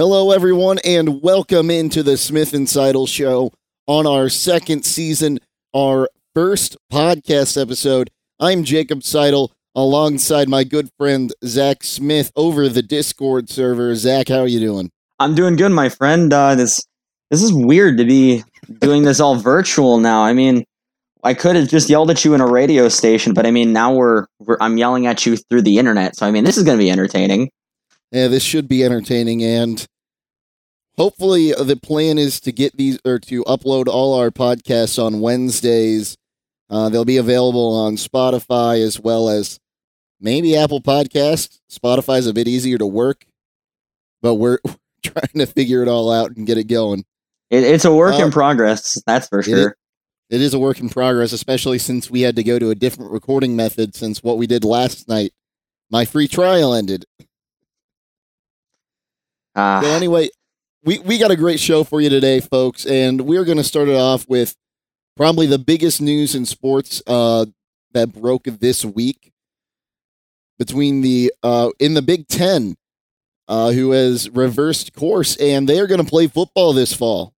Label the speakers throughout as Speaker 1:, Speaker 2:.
Speaker 1: Hello, everyone, and welcome into the Smith and Seidel Show on our second season, our first podcast episode. I'm Jacob Seidel alongside my good friend Zach Smith over the Discord server. Zach, how are you doing?
Speaker 2: I'm doing good, my friend. Uh, this this is weird to be doing this all virtual now. I mean, I could have just yelled at you in a radio station, but I mean, now we're, we're I'm yelling at you through the internet. So I mean, this is going to be entertaining.
Speaker 1: Yeah, this should be entertaining, and hopefully, the plan is to get these or to upload all our podcasts on Wednesdays. Uh, they'll be available on Spotify as well as maybe Apple Podcasts. Spotify's a bit easier to work, but we're trying to figure it all out and get it going.
Speaker 2: It, it's a work uh, in progress, that's for sure.
Speaker 1: It, it is a work in progress, especially since we had to go to a different recording method since what we did last night. My free trial ended. Uh, so anyway, we, we got a great show for you today, folks, and we're going to start it off with probably the biggest news in sports uh, that broke this week between the uh, in the Big Ten, uh, who has reversed course, and they are going to play football this fall.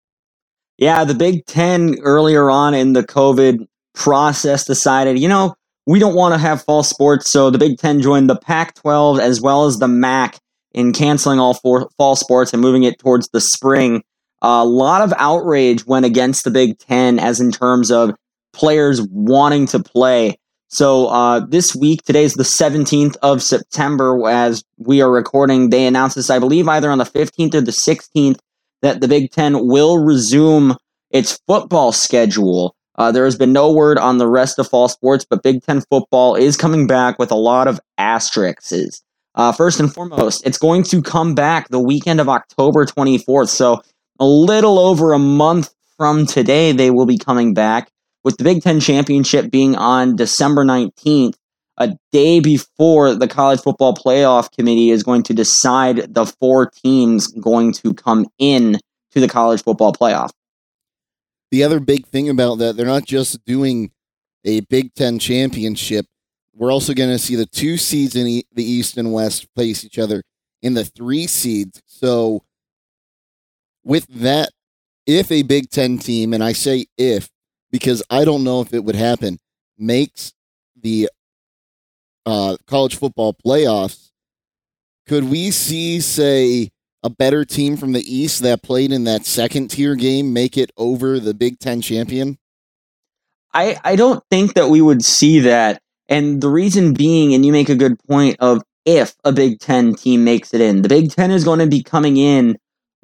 Speaker 2: Yeah, the Big Ten earlier on in the COVID process decided, you know, we don't want to have fall sports, so the Big Ten joined the Pac 12 as well as the MAC in canceling all four fall sports and moving it towards the spring. A lot of outrage went against the Big Ten, as in terms of players wanting to play. So uh, this week, today is the 17th of September, as we are recording. They announced this, I believe, either on the 15th or the 16th, that the Big Ten will resume its football schedule. Uh, there has been no word on the rest of fall sports, but Big Ten football is coming back with a lot of asterisks. Uh, first and foremost, it's going to come back the weekend of October 24th. So, a little over a month from today, they will be coming back, with the Big Ten Championship being on December 19th, a day before the College Football Playoff Committee is going to decide the four teams going to come in to the College Football Playoff.
Speaker 1: The other big thing about that, they're not just doing a Big Ten championship we're also going to see the two seeds in the East and West face each other in the three seeds. So, with that, if a Big Ten team, and I say if because I don't know if it would happen, makes the uh, college football playoffs, could we see, say, a better team from the East that played in that second tier game make it over the Big Ten champion?
Speaker 2: I, I don't think that we would see that and the reason being, and you make a good point of if a Big Ten team makes it in, the Big Ten is going to be coming in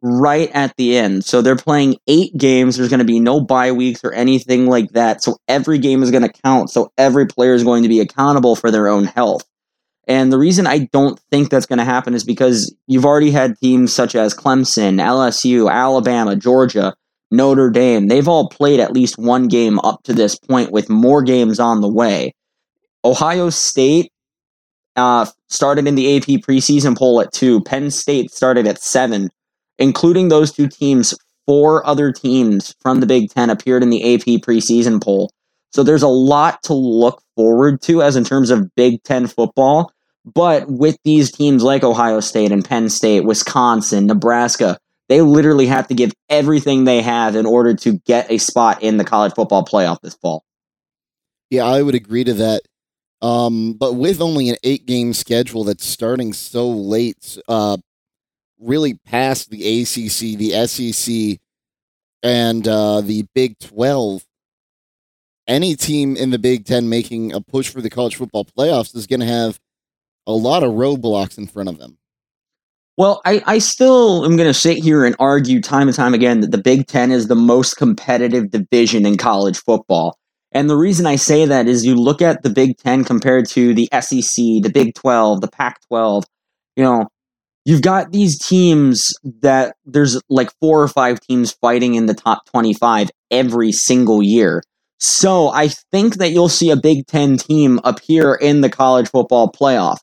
Speaker 2: right at the end. So they're playing eight games. There's going to be no bye weeks or anything like that. So every game is going to count. So every player is going to be accountable for their own health. And the reason I don't think that's going to happen is because you've already had teams such as Clemson, LSU, Alabama, Georgia, Notre Dame. They've all played at least one game up to this point with more games on the way. Ohio State uh, started in the AP preseason poll at two. Penn State started at seven. Including those two teams, four other teams from the Big Ten appeared in the AP preseason poll. So there's a lot to look forward to as in terms of Big Ten football. But with these teams like Ohio State and Penn State, Wisconsin, Nebraska, they literally have to give everything they have in order to get a spot in the college football playoff this fall.
Speaker 1: Yeah, I would agree to that. Um, but with only an eight game schedule that's starting so late, uh, really past the ACC, the SEC, and uh, the Big 12, any team in the Big 10 making a push for the college football playoffs is going to have a lot of roadblocks in front of them.
Speaker 2: Well, I, I still am going to sit here and argue time and time again that the Big Ten is the most competitive division in college football. And the reason I say that is you look at the Big Ten compared to the SEC, the Big 12, the Pac 12, you know, you've got these teams that there's like four or five teams fighting in the top 25 every single year. So I think that you'll see a Big Ten team appear in the college football playoff,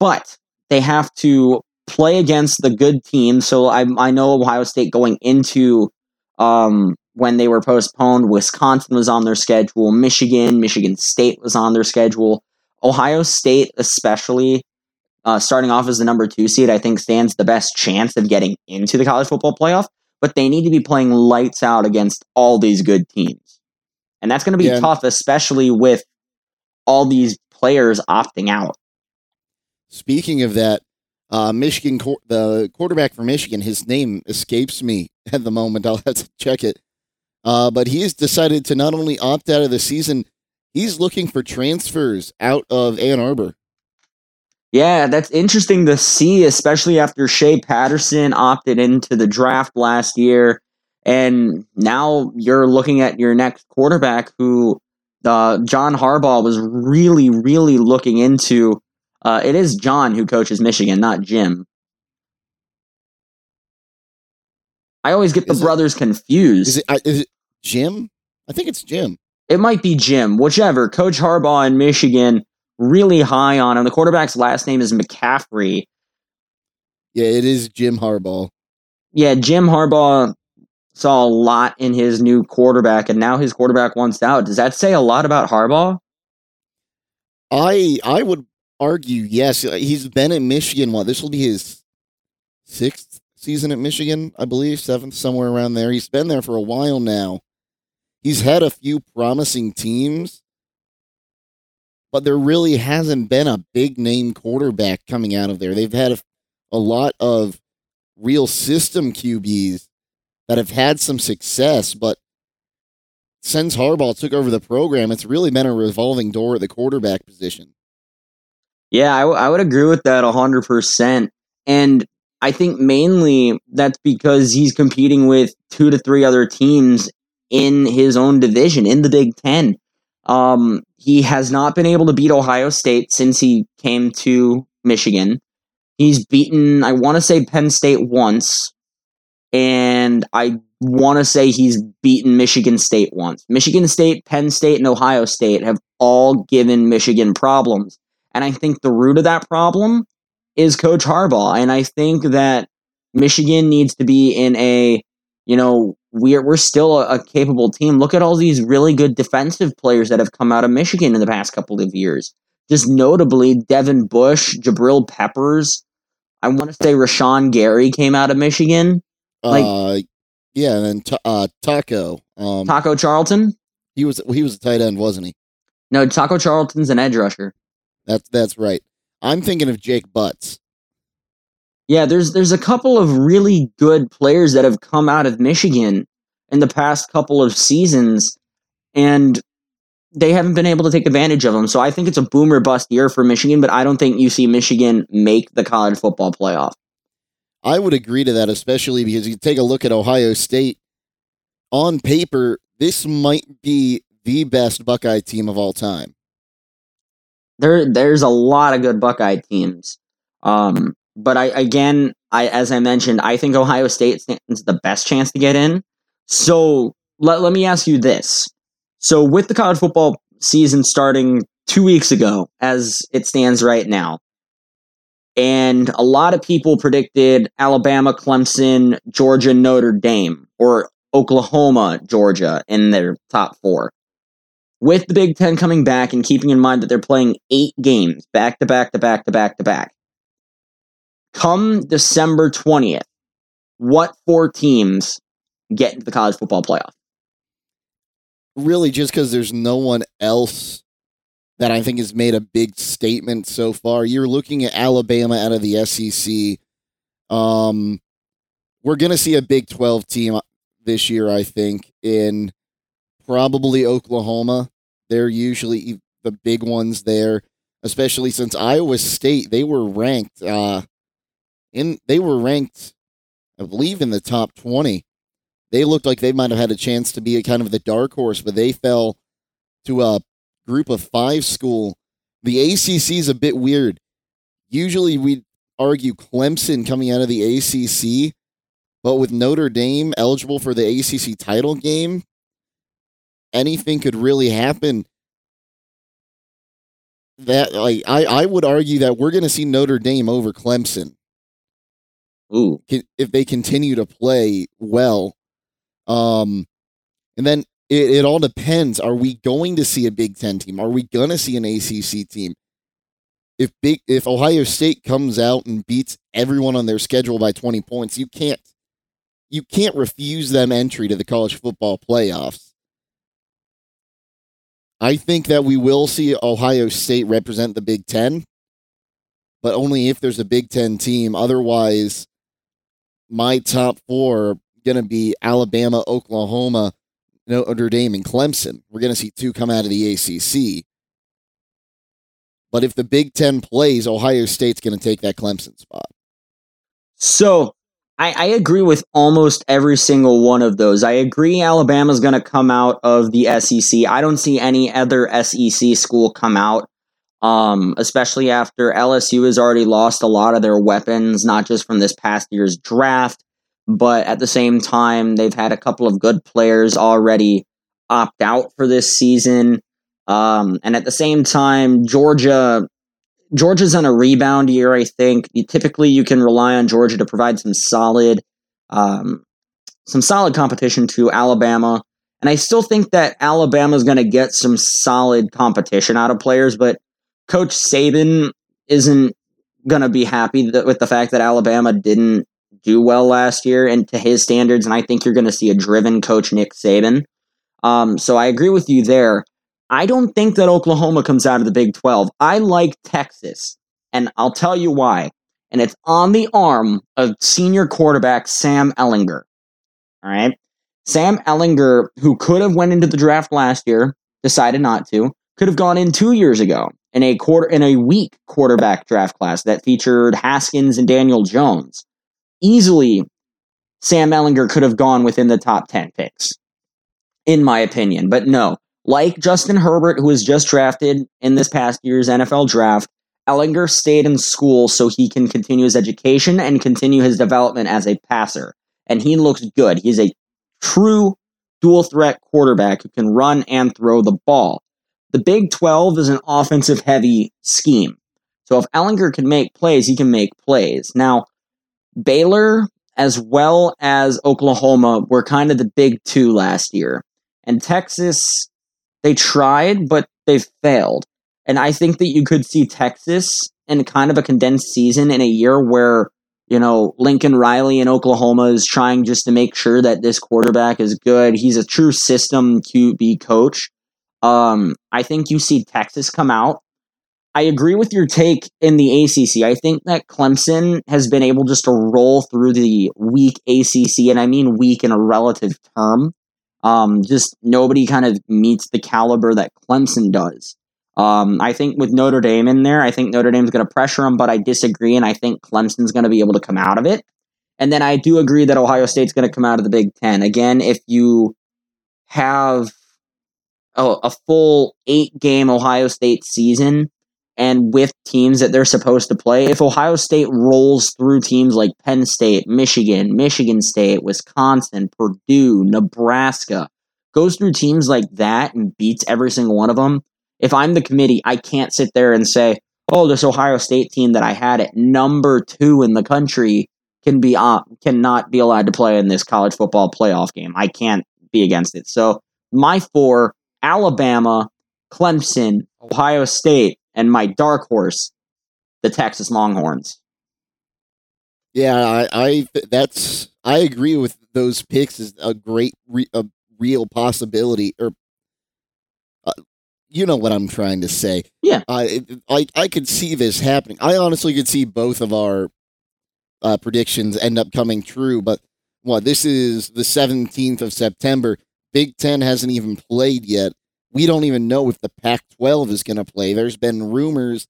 Speaker 2: but they have to play against the good teams. So I, I know Ohio State going into um, when they were postponed. Wisconsin was on their schedule. Michigan, Michigan State was on their schedule. Ohio State, especially, uh, starting off as the number two seed, I think stands the best chance of getting into the college football playoff. But they need to be playing lights out against all these good teams, and that's going to be
Speaker 1: Yeah.
Speaker 2: tough, especially with all these players opting out.
Speaker 1: Speaking of that, uh, Michigan, the quarterback for Michigan, his name escapes me at the moment. I'll have to check it. Uh, but he has decided to not only opt out of the season, he's looking for transfers out of Ann Arbor.
Speaker 2: Yeah, that's interesting to see, especially after Shea Patterson opted into the draft last year. And now you're looking at your next quarterback who uh, John Harbaugh was really, really looking into. Uh, it is John who coaches Michigan, not Jim. I always get the
Speaker 1: Is it-
Speaker 2: brothers confused.
Speaker 1: Is it, I- is it Jim? I think it's Jim.
Speaker 2: It might be Jim, whichever. Coach Harbaugh in Michigan, really high on him. The quarterback's last name is McCaffrey.
Speaker 1: Yeah, it is Jim Harbaugh.
Speaker 2: yeah, Jim Harbaugh saw a lot in his new quarterback, and now his quarterback wants out. Does that say a lot about Harbaugh?
Speaker 1: I I would argue yes. He's been at Michigan. What this will be his sixth season at Michigan, I believe, seventh somewhere around there. He's been there for a while now. He's had a few promising teams, but there really hasn't been a big name quarterback coming out of there. They've had a, a lot of real system QBs that have had some success, but since Harbaugh took over the program, it's really been a revolving door at the quarterback position.
Speaker 2: Yeah, I, w- I would agree with that 100%. And I think mainly that's because he's competing with two to three other teams in his own division, in the Big Ten. Um, he has not been able to beat Ohio State since he came to Michigan. He's beaten, I want to say, Penn State once, and I want to say he's beaten Michigan State once. Michigan State, Penn State, and Ohio State have all given Michigan problems. And I think the root of that problem is Coach Harbaugh. And I think that Michigan needs to be in a, you know, we're we're still a, a capable team. Look at all these really good defensive players that have come out of Michigan in the past couple of years. Just notably, Devin Bush, Jabril Peppers. I want to say Rashan Gary came out of Michigan. Like-
Speaker 1: uh, yeah, and then Ta- uh, Taco. Um,
Speaker 2: Taco Charlton.
Speaker 1: he was he was a tight end, wasn't he?
Speaker 2: No, Taco Charlton's an edge rusher.
Speaker 1: That's that's right. I'm thinking of Jake Butts.
Speaker 2: Yeah, there's there's a couple of really good players that have come out of Michigan in the past couple of seasons, and they haven't been able to take advantage of them. So I think it's a boomer bust year for Michigan, but I don't think you see Michigan make the college football playoff.
Speaker 1: I would agree to that, especially because you take a look at Ohio State. On paper, this might be the best Buckeye team of all time.
Speaker 2: There there's a lot of good Buckeye teams. Um, but I again, I as I mentioned, I think Ohio State stands the best chance to get in. So let, let me ask you this. So with the college football season starting two weeks ago, as it stands right now, and a lot of people predicted Alabama, Clemson, Georgia, Notre Dame, or Oklahoma, Georgia in their top four with the Big Ten coming back and keeping in mind that they're playing eight games back to back to back to back to back. Come December 20th, what four teams get into the college football playoff?
Speaker 1: Really, just because there's no one else that I think has made a big statement so far. You're looking at Alabama out of the SEC. Um, we're going to see a Big 12 team this year, I think, in probably Oklahoma. They're usually the big ones there, especially since Iowa State, they were ranked uh in they were ranked I believe in the top 20. They looked like they might have had a chance to be a kind of the dark horse, but they fell to a group of 5 school. The ACC is a bit weird. Usually we argue Clemson coming out of the ACC, but with Notre Dame eligible for the ACC title game, anything could really happen. That like I, I would argue that we're going to see Notre Dame over Clemson
Speaker 2: Ooh,
Speaker 1: if they continue to play well. Um, and then it, it all depends. Are we going to see a Big Ten team? Are we going to see an ACC team? if big if Ohio State comes out and beats everyone on their schedule by 20 points, you can't you can't refuse them entry to the college football playoffs. I think that we will see Ohio State represent the Big 10, but only if there's a Big 10 team. Otherwise, my top 4 are going to be Alabama, Oklahoma, Notre Dame and Clemson. We're going to see two come out of the ACC. But if the Big Ten plays, Ohio State's going to take that Clemson spot.
Speaker 2: So I, I, agree with almost every single one of those. I agree Alabama's going to come out of the SEC. I don't see any other SEC school come out, um, especially after LSU has already lost a lot of their weapons, not just from this past year's draft, but at the same time, they've had a couple of good players already opt out for this season. Um, and at the same time, Georgia Georgia's on a rebound year, I think. You, typically, you can rely on Georgia to provide some solid, um, some solid competition to Alabama. And I still think that Alabama's going to get some solid competition out of players, but Coach Saban isn't going to be happy with the fact that Alabama didn't do well last year and to his standards. And I think you're going to see a driven coach, Nick Saban. Um, so I agree with you there. I don't think that Oklahoma comes out of the Big 12. I like Texas, and I'll tell you why. And it's on the arm of senior quarterback Sam Ehlinger. All right. Sam Ehlinger, who could have went into the draft last year, decided not to, could have gone in two years ago in a quarter in a weak quarterback draft class that featured Haskins and Daniel Jones easily Sam Ehlinger could have gone within the top 10 picks, in my opinion. But no, like Justin Herbert, who was just drafted in this past year's NFL draft, Ehlinger stayed in school so he can continue his education and continue his development as a passer. And he looks good. He's a true dual threat quarterback who can run and throw the ball. The Big 12 is an offensive heavy scheme. So if Ehlinger can make plays, he can make plays. Now, Baylor as well as Oklahoma were kind of the big two last year. And Texas, they tried, but they failed. And I think that you could see Texas in kind of a condensed season in a year where, you know, Lincoln Riley in Oklahoma is trying just to make sure that this quarterback is good. He's a true system QB coach. Um, I think you see Texas come out I agree with your take in the ACC. I think that Clemson has been able just to roll through the weak ACC, and I mean weak in a relative term. Um, just nobody kind of meets the caliber that Clemson does. Um, I think with Notre Dame in there, I think Notre Dame's going to pressure them, but I disagree, and I think Clemson's going to be able to come out of it. And then I do agree that Ohio State's going to come out of the Big Ten. Again, if you have a, a full eight game Ohio State season, and with teams that they're supposed to play. If Ohio State rolls through teams like Penn State, Michigan, Michigan State, Wisconsin, Purdue, Nebraska, goes through teams like that and beats every single one of them, if I'm the committee, I can't sit there and say, oh, this Ohio State team that I had at number two in the country can be uh, cannot be allowed to play in this college football playoff game. I can't be against it. So my four: Alabama, Clemson, Ohio State, and my dark horse, the Texas Longhorns.
Speaker 1: Yeah, I, I that's I agree with those picks is a great re, a real possibility or uh, you know what I'm trying to say.
Speaker 2: Yeah.
Speaker 1: I I I could see this happening. I honestly could see both of our uh, predictions end up coming true, but what this is the 17th of September. Big 10 hasn't even played yet we don't even know if the Pac 12 is going to play. There's been rumors,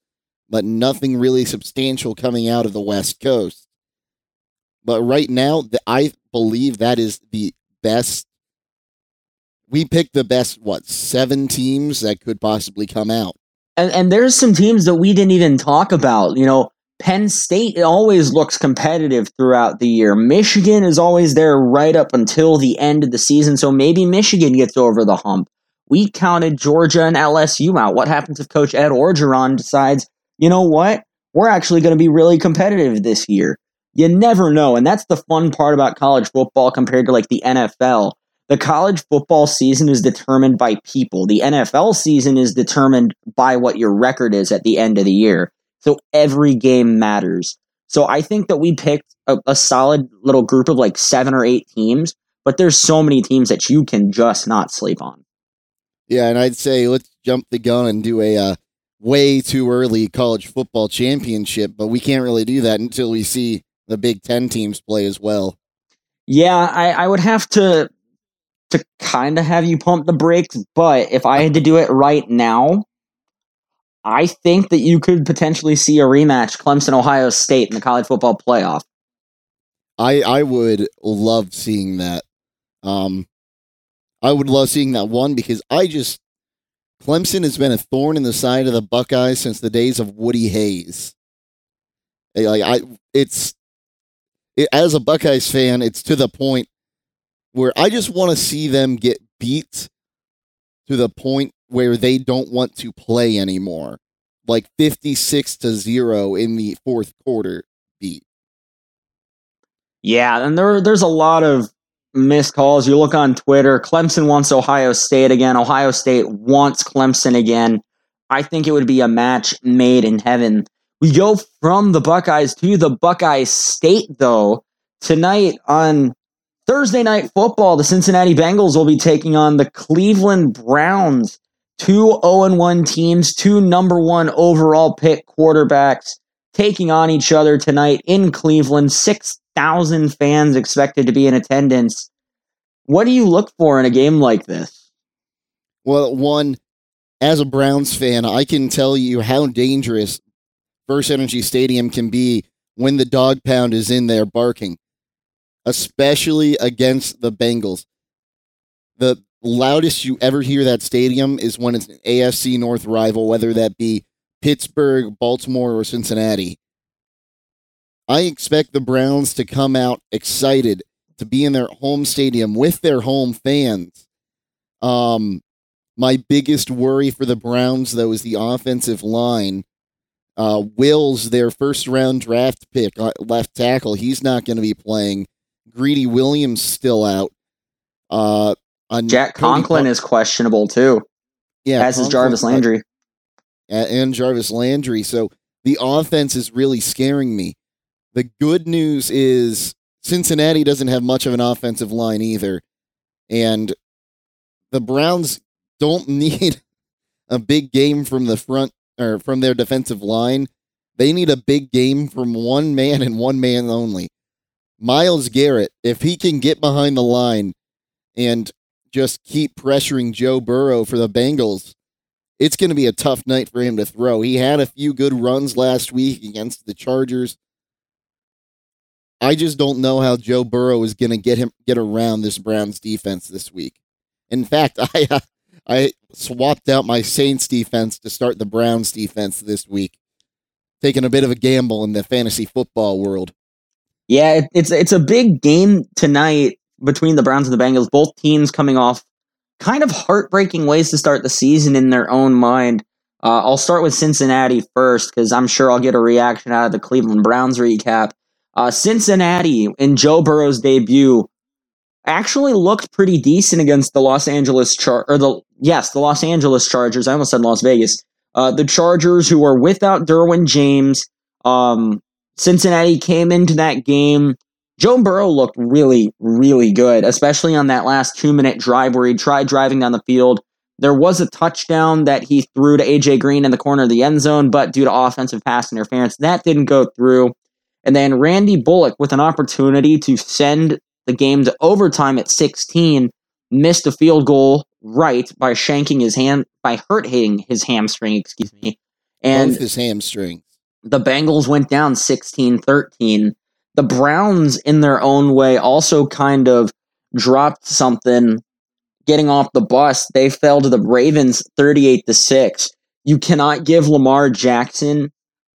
Speaker 1: but nothing really substantial coming out of the West Coast. But right now, I believe that is the best. We picked the best, what, seven teams that could possibly come out.
Speaker 2: And, and there's some teams that we didn't even talk about. You know, Penn State always looks competitive throughout the year. Michigan is always there right up until the end of the season. So maybe Michigan gets over the hump. We counted Georgia and LSU out. What happens if Coach Ed Orgeron decides, you know what? We're actually going to be really competitive this year. You never know. And that's the fun part about college football compared to like the NFL. The college football season is determined by people. The NFL season is determined by what your record is at the end of the year. So every game matters. So I think that we picked a, a solid little group of like seven or eight teams, but there's so many teams that you can just not sleep on.
Speaker 1: Yeah, and I'd say let's jump the gun and do a uh, way too early college football championship, but we can't really do that until we see the Big Ten teams play as well.
Speaker 2: Yeah, I, I would have to to kind of have you pump the brakes, but if I had to do it right now, I think that you could potentially see a rematch Clemson Ohio State in the college football playoff.
Speaker 1: I I would love seeing that. Um I would love seeing that one because I just Clemson has been a thorn in the side of the Buckeyes since the days of Woody Hayes. Like I it's it, as a Buckeyes fan, it's to the point where I just want to see them get beat to the point where they don't want to play anymore. Like 56 to 0 in the fourth quarter beat.
Speaker 2: Yeah, and there there's a lot of missed calls. You look on Twitter, Clemson wants Ohio State again. Ohio State wants Clemson again. I think it would be a match made in heaven. We go from the Buckeyes to the Buckeye State though. Tonight on Thursday night football, the Cincinnati Bengals will be taking on the Cleveland Browns. Two 0 1 teams, two number one overall pick quarterbacks taking on each other tonight in Cleveland. 6,000 fans expected to be in attendance. What do you look for in a game like this?
Speaker 1: Well, one, as a Browns fan, I can tell you how dangerous First Energy Stadium can be when the dog pound is in there barking especially against the Bengals. The loudest you ever hear that stadium is when it's an AFC North rival, whether that be Pittsburgh, Baltimore, or Cincinnati. I expect the Browns to come out excited to be in their home stadium with their home fans. Um, my biggest worry for the Browns, though, is the offensive line. Uh, Wills, their first round draft pick, uh, left tackle, he's not going to be playing. Greedy Williams still out. Uh,
Speaker 2: Jack Conklin is questionable too.
Speaker 1: Yeah,
Speaker 2: as is Jarvis Landry.
Speaker 1: And Jarvis Landry. So the offense is really scaring me. The good news is Cincinnati doesn't have much of an offensive line either. And the Browns don't need a big game from the front or from their defensive line. They need a big game from one man and one man only. Myles Garrett, if he can get behind the line and just keep pressuring Joe Burrow for the Bengals, it's going to be a tough night for him to throw. He had a few good runs last week against the Chargers. I just don't know how Joe Burrow is going to get him get around this Browns defense this week. In fact, I uh, I swapped out my Saints defense to start the Browns defense this week, taking a bit of a gamble in the fantasy football world.
Speaker 2: Yeah, it's it's a big game tonight between the Browns and the Bengals. Both teams coming off kind of heartbreaking ways to start the season in their own mind. Uh, I'll start with Cincinnati first because I'm sure I'll get a reaction out of the Cleveland Browns recap. Uh, Cincinnati in Joe Burrow's debut actually looked pretty decent against the Los Angeles Char or the yes the Los Angeles Chargers. I almost said Las Vegas. Uh, the Chargers who are without Derwin James. Um, Cincinnati came into that game. Joe Burrow looked really, really good, especially on that last two minute drive where he tried driving down the field. There was a touchdown that he threw to AJ Green in the corner of the end zone, but due to offensive pass interference, that didn't go through. And then Randy Bullock, with an opportunity to send the game to overtime at 16, missed a field goal right by shanking his hand, by hurt hitting his hamstring, excuse me.
Speaker 1: And Both his hamstring
Speaker 2: the Bengals went down 16 13. The Browns, in their own way, also kind of dropped something getting off the bus. They fell to the Ravens 38 to 6. You cannot give Lamar Jackson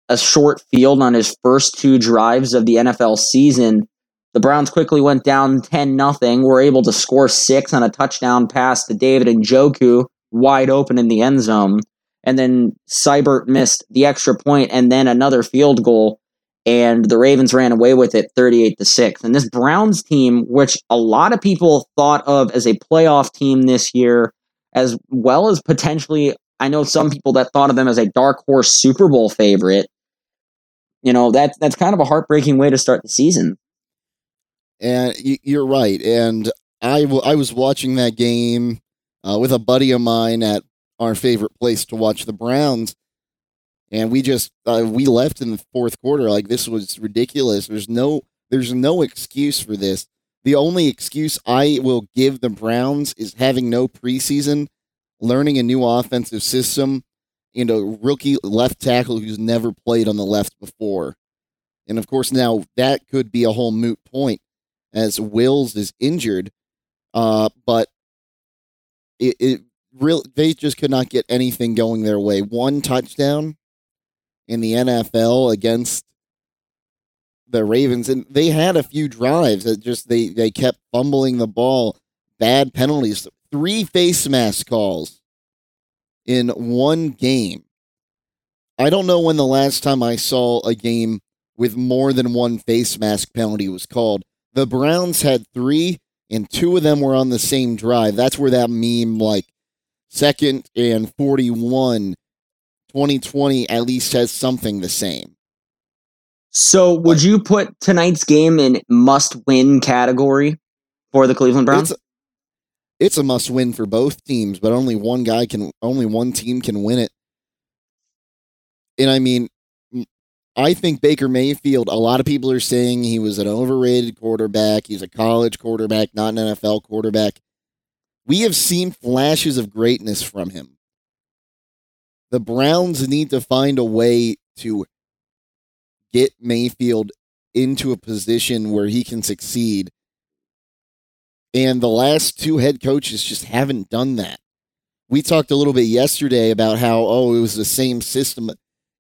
Speaker 2: a short field on his first two drives of the NFL season. The Browns quickly went down 10 nothing. Were able to score six on a touchdown pass to David Njoku, wide open in the end zone and then Seibert missed the extra point and then another field goal and the Ravens ran away with it 38 to 6. And this Browns team, which a lot of people thought of as a playoff team this year, as well as potentially, I know some people that thought of them as a dark horse Super Bowl favorite. you know that's that's kind of a heartbreaking way to start the season.
Speaker 1: And you're right. And I, w- I was watching that game uh, with a buddy of mine at our favorite place to watch the Browns, and we just uh, we left in the fourth quarter like this was ridiculous. There's no there's no excuse for this. The only excuse I will give the Browns is having no preseason, learning a new offensive system, and a rookie left tackle who's never played on the left before. And of course, now that could be a whole moot point as Wills is injured. Uh, but it, it real they just could not get anything going their way. One touchdown in the NFL against the Ravens, and they had a few drives that just they they kept fumbling the ball, bad penalties, three face mask calls in one game. I don't know when the last time I saw a game with more than one face mask penalty was called. The Browns had three, and two of them were on the same drive. That's where that meme, like second and 41, 2020, at least has something the same.
Speaker 2: So, would you put tonight's game in must win category for the Cleveland Browns?
Speaker 1: It's, it's a must win for both teams, but only one guy can, only one team can win it. And I mean, I think Baker Mayfield, a lot of people are saying he was an overrated quarterback. He's a college quarterback, not an NFL quarterback. We have seen flashes of greatness from him. The Browns need to find a way to get Mayfield into a position where he can succeed. And the last two head coaches just haven't done that. We talked a little bit yesterday about how, oh, it was the same system.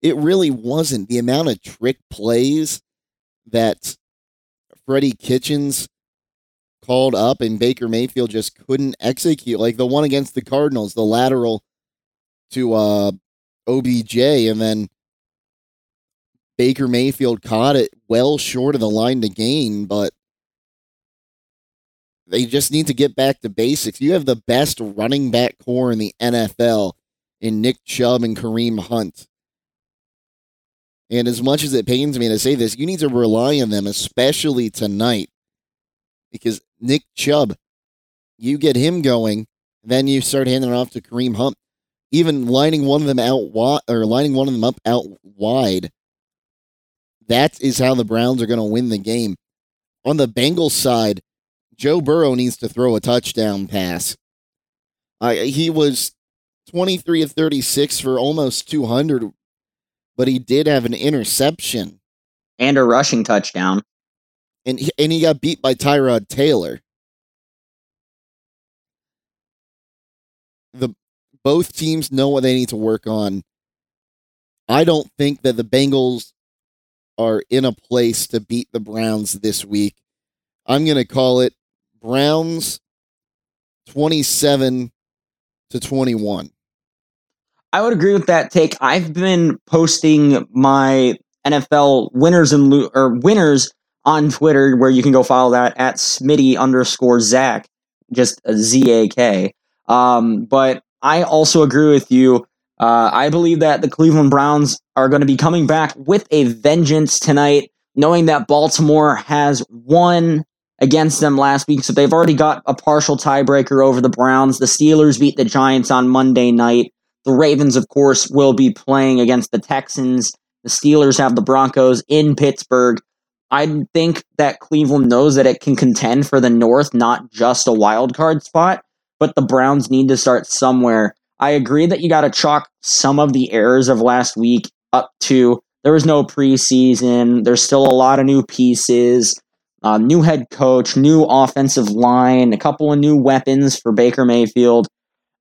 Speaker 1: It really wasn't. The amount of trick plays that Freddie Kitchens called up and Baker Mayfield just couldn't execute. Like the one against the Cardinals, the lateral to uh, OBJ, and then Baker Mayfield caught it well short of the line to gain, but they just need to get back to basics. You have the best running back corps in the NFL in Nick Chubb and Kareem Hunt. And as much as it pains me to say this, you need to rely on them, especially tonight, because Nick Chubb, you get him going, then you start handing it off to Kareem Hunt, even lining one of them out wide or lining one of them up out wide that is how the Browns are going to win the game. On the Bengals side, Joe Burrow needs to throw a touchdown pass. Uh, he was 23 of 36 for almost 200, but he did have an interception
Speaker 2: and a rushing touchdown.
Speaker 1: And he, and he got beat by Tyrod Taylor. The both teams know what they need to work on. I don't think that the Bengals are in a place to beat the Browns this week. I'm going to call it Browns 27 to 21.
Speaker 2: I would agree with that take. I've been posting my NFL winners and lo- or winners on Twitter, where you can go follow that at Smitty underscore Zach, just Z A K. Um, but I also agree with you. Uh, I believe that the Cleveland Browns are going to be coming back with a vengeance tonight, knowing that Baltimore has won against them last week. So they've already got a partial tiebreaker over the Browns. The Steelers beat the Giants on Monday night. The Ravens, of course, will be playing against the Texans. The Steelers have the Broncos in Pittsburgh. I think that Cleveland knows that it can contend for the North, not just a wild card spot, but the Browns need to start somewhere. I agree that you got to chalk some of the errors of last week up to there was no preseason. There's still a lot of new pieces, uh, new head coach, new offensive line, a couple of new weapons for Baker Mayfield.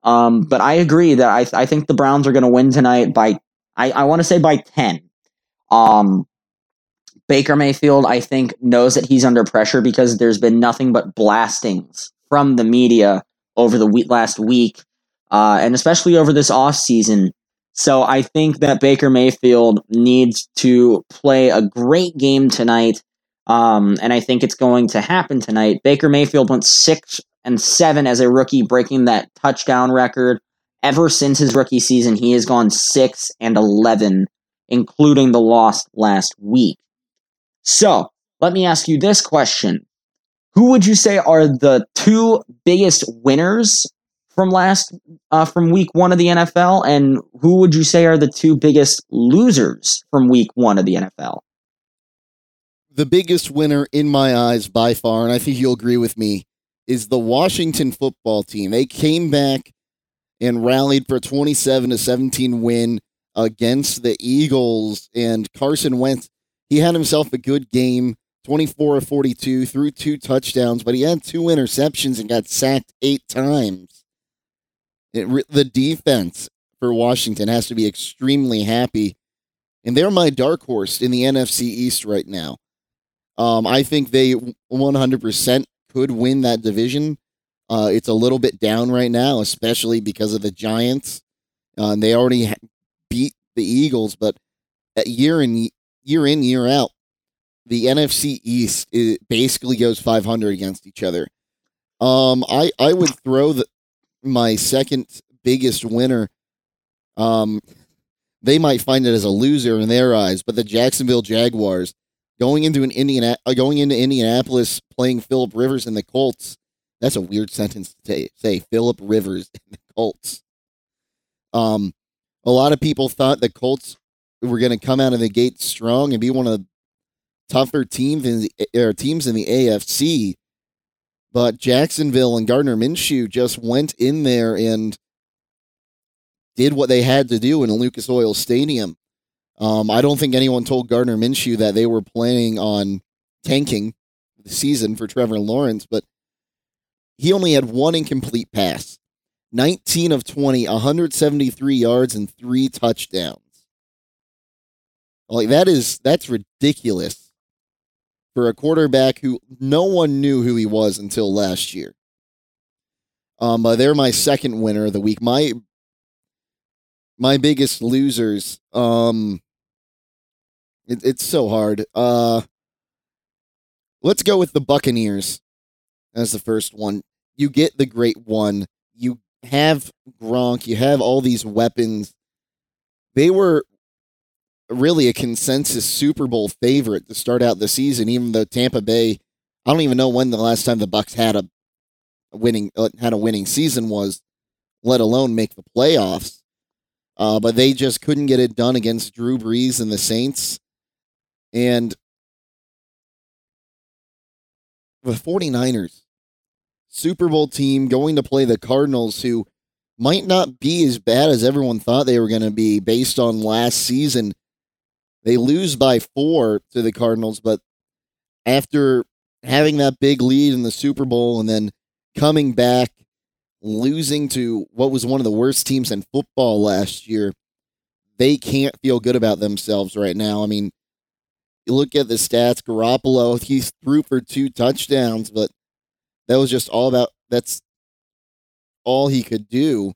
Speaker 2: Um, but I agree that I, I think the Browns are going to win tonight by, I, I want to say by 10. Um, Baker Mayfield, I think, knows that he's under pressure because there's been nothing but blastings from the media over the week, last week uh, and especially over this off season. So I think that Baker Mayfield needs to play a great game tonight, um, and I think it's going to happen tonight. Baker Mayfield went six and seven as a rookie, breaking that touchdown record. Ever since his rookie season, he has gone six and eleven including the loss last week. So let me ask you this question. Who would you say are the two biggest winners from last uh, from week one of the NFL, and who would you say are the two biggest losers from week one of the NFL?
Speaker 1: The biggest winner in my eyes by far, and I think you'll agree with me, is the Washington football team. They came back and rallied for a 27 to 17 win against the Eagles and Carson Wentz. He had himself a good game, 24 of 42, threw two touchdowns, but he had two interceptions and got sacked eight times. It, the defense for Washington has to be extremely happy. And they're my dark horse in the NFC East right now. Um, I think they 100% could win that division. Uh, it's a little bit down right now, especially because of the Giants. Uh, they already beat the Eagles, but year in year in year out, the NFC East basically goes 500 against each other. Um, I I would throw the, my second biggest winner. Um, they might find it as a loser in their eyes, but the Jacksonville Jaguars going into an Indiana, uh, going into Indianapolis playing Philip Rivers and the Colts. That's a weird sentence to say. say Philip Rivers and the Colts. Um, a lot of people thought the Colts were going to come out of the gate strong and be one of the tougher teams in the, or teams in the AFC. But Jacksonville and Gardner Minshew just went in there and did what they had to do in Lucas Oil Stadium. Um, I don't think anyone told Gardner Minshew that they were planning on tanking the season for Trevor Lawrence, but he only had one incomplete pass. 19 of 20, 173 yards and three touchdowns. Like that is that's ridiculous for a quarterback who no one knew who he was until last year. Um, uh, they're my second winner of the week. My my biggest losers. Um, it, it's so hard. Uh, let's go with the Buccaneers as the first one. You get the great one. You have Gronk. You have all these weapons. They were really a consensus Super Bowl favorite to start out the season, even though Tampa Bay. I don't even know when the last time the Bucks had a winning uh, had a winning season was, let alone make the playoffs. Uh, but they just couldn't get it done against Drew Brees and the Saints. And the 49ers, Super Bowl team going to play the Cardinals, who might not be as bad as everyone thought they were going to be based on last season. They lose by four to the Cardinals, but after having that big lead in the Super Bowl and then coming back, losing to what was one of the worst teams in football last year, they can't feel good about themselves right now. I mean, you look at the stats, Garoppolo, he threw for two touchdowns, but that was just all about that's all he could do.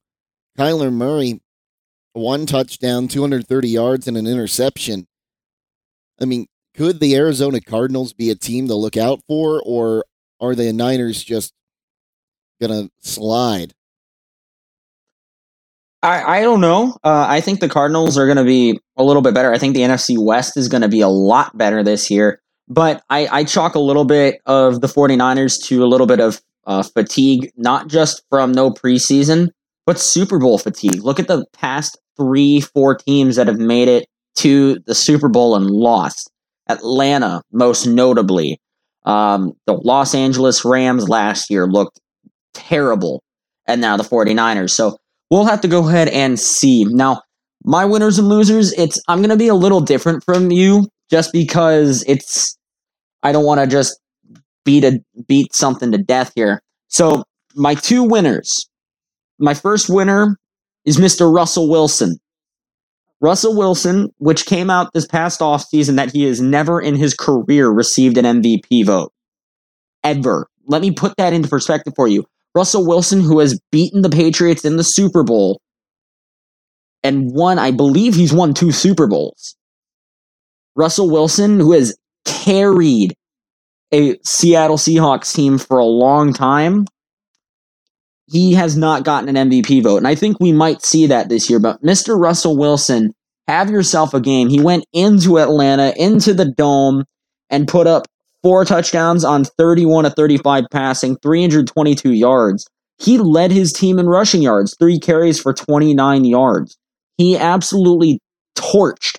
Speaker 1: Kyler Murray, one touchdown, 230 yards, and an interception. I mean, could the Arizona Cardinals be a team to look out for, or are the Niners just to slide?
Speaker 2: I, I don't know. Uh, I think the Cardinals are going to be a little bit better. I think the NFC West is going to be a lot better this year. But I, I chalk a little bit of the 49ers to a little bit of uh, fatigue, not just from no preseason, but Super Bowl fatigue. Look at the past three, four teams that have made it to the Super Bowl and lost. Atlanta, most notably. Um, the Los Angeles Rams last year looked terrible, and now the 49ers. So we'll have to go ahead and see. Now, my winners and losers, it's I'm going to be a little different from you just because it's I don't want to just beat a beat something to death here. So, my two winners. My first winner is Mr. Russell Wilson. Russell Wilson, which came out this past offseason that he has never in his career received an MVP vote. Ever. Let me put that into perspective for you. Russell Wilson, who has beaten the Patriots in the Super Bowl and won, I believe he's won two Super Bowls. Russell Wilson, who has carried a Seattle Seahawks team for a long time, he has not gotten an MVP vote. And I think we might see that this year. But Mr. Russell Wilson have yourself a game. He went into Atlanta, into the dome, and put up four touchdowns on 31 to 35 passing, 322 yards. He led his team in rushing yards, three carries for 29 yards. He absolutely torched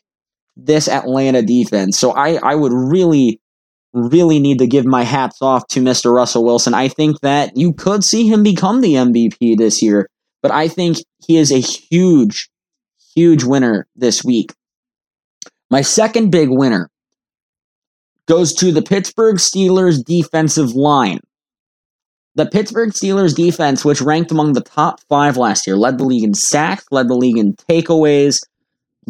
Speaker 2: this Atlanta defense. So I, I would really, really need to give my hats off to Mr. Russell Wilson. I think that you could see him become the MVP this year, but I think he is a huge, huge winner this week. My second big winner goes to the Pittsburgh Steelers defensive line. The Pittsburgh Steelers defense, which ranked among the top five last year, led the league in sacks, led the league in takeaways.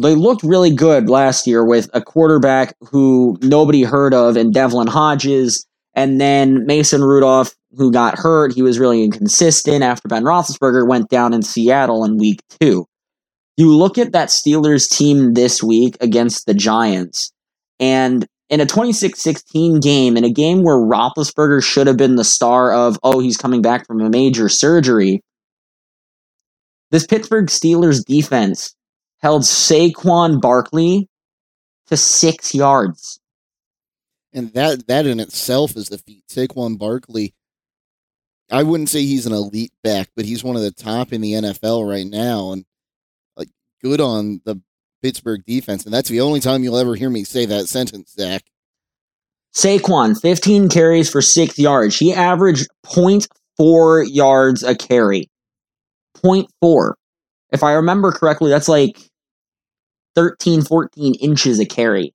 Speaker 2: They looked really good last year with a quarterback who nobody heard of in Devlin Hodges, and then Mason Rudolph, who got hurt. He was really inconsistent after Ben Roethlisberger went down in Seattle in week two. You look at that Steelers team this week against the Giants, and in a 26-16 game, in a game where Roethlisberger should have been the star of, oh, he's coming back from a major surgery, this Pittsburgh Steelers defense held Saquon Barkley to six yards.
Speaker 1: And that that in itself is the feat. Saquon Barkley, I wouldn't say he's an elite back, but he's one of the top in the NFL right now. And like good on the Pittsburgh defense, and that's the only time you'll ever hear me say that sentence, Zach.
Speaker 2: Saquon, 15 carries for six yards. He averaged 0.4 yards a carry. 0.4. If I remember correctly, that's like 13, 14 inches a carry.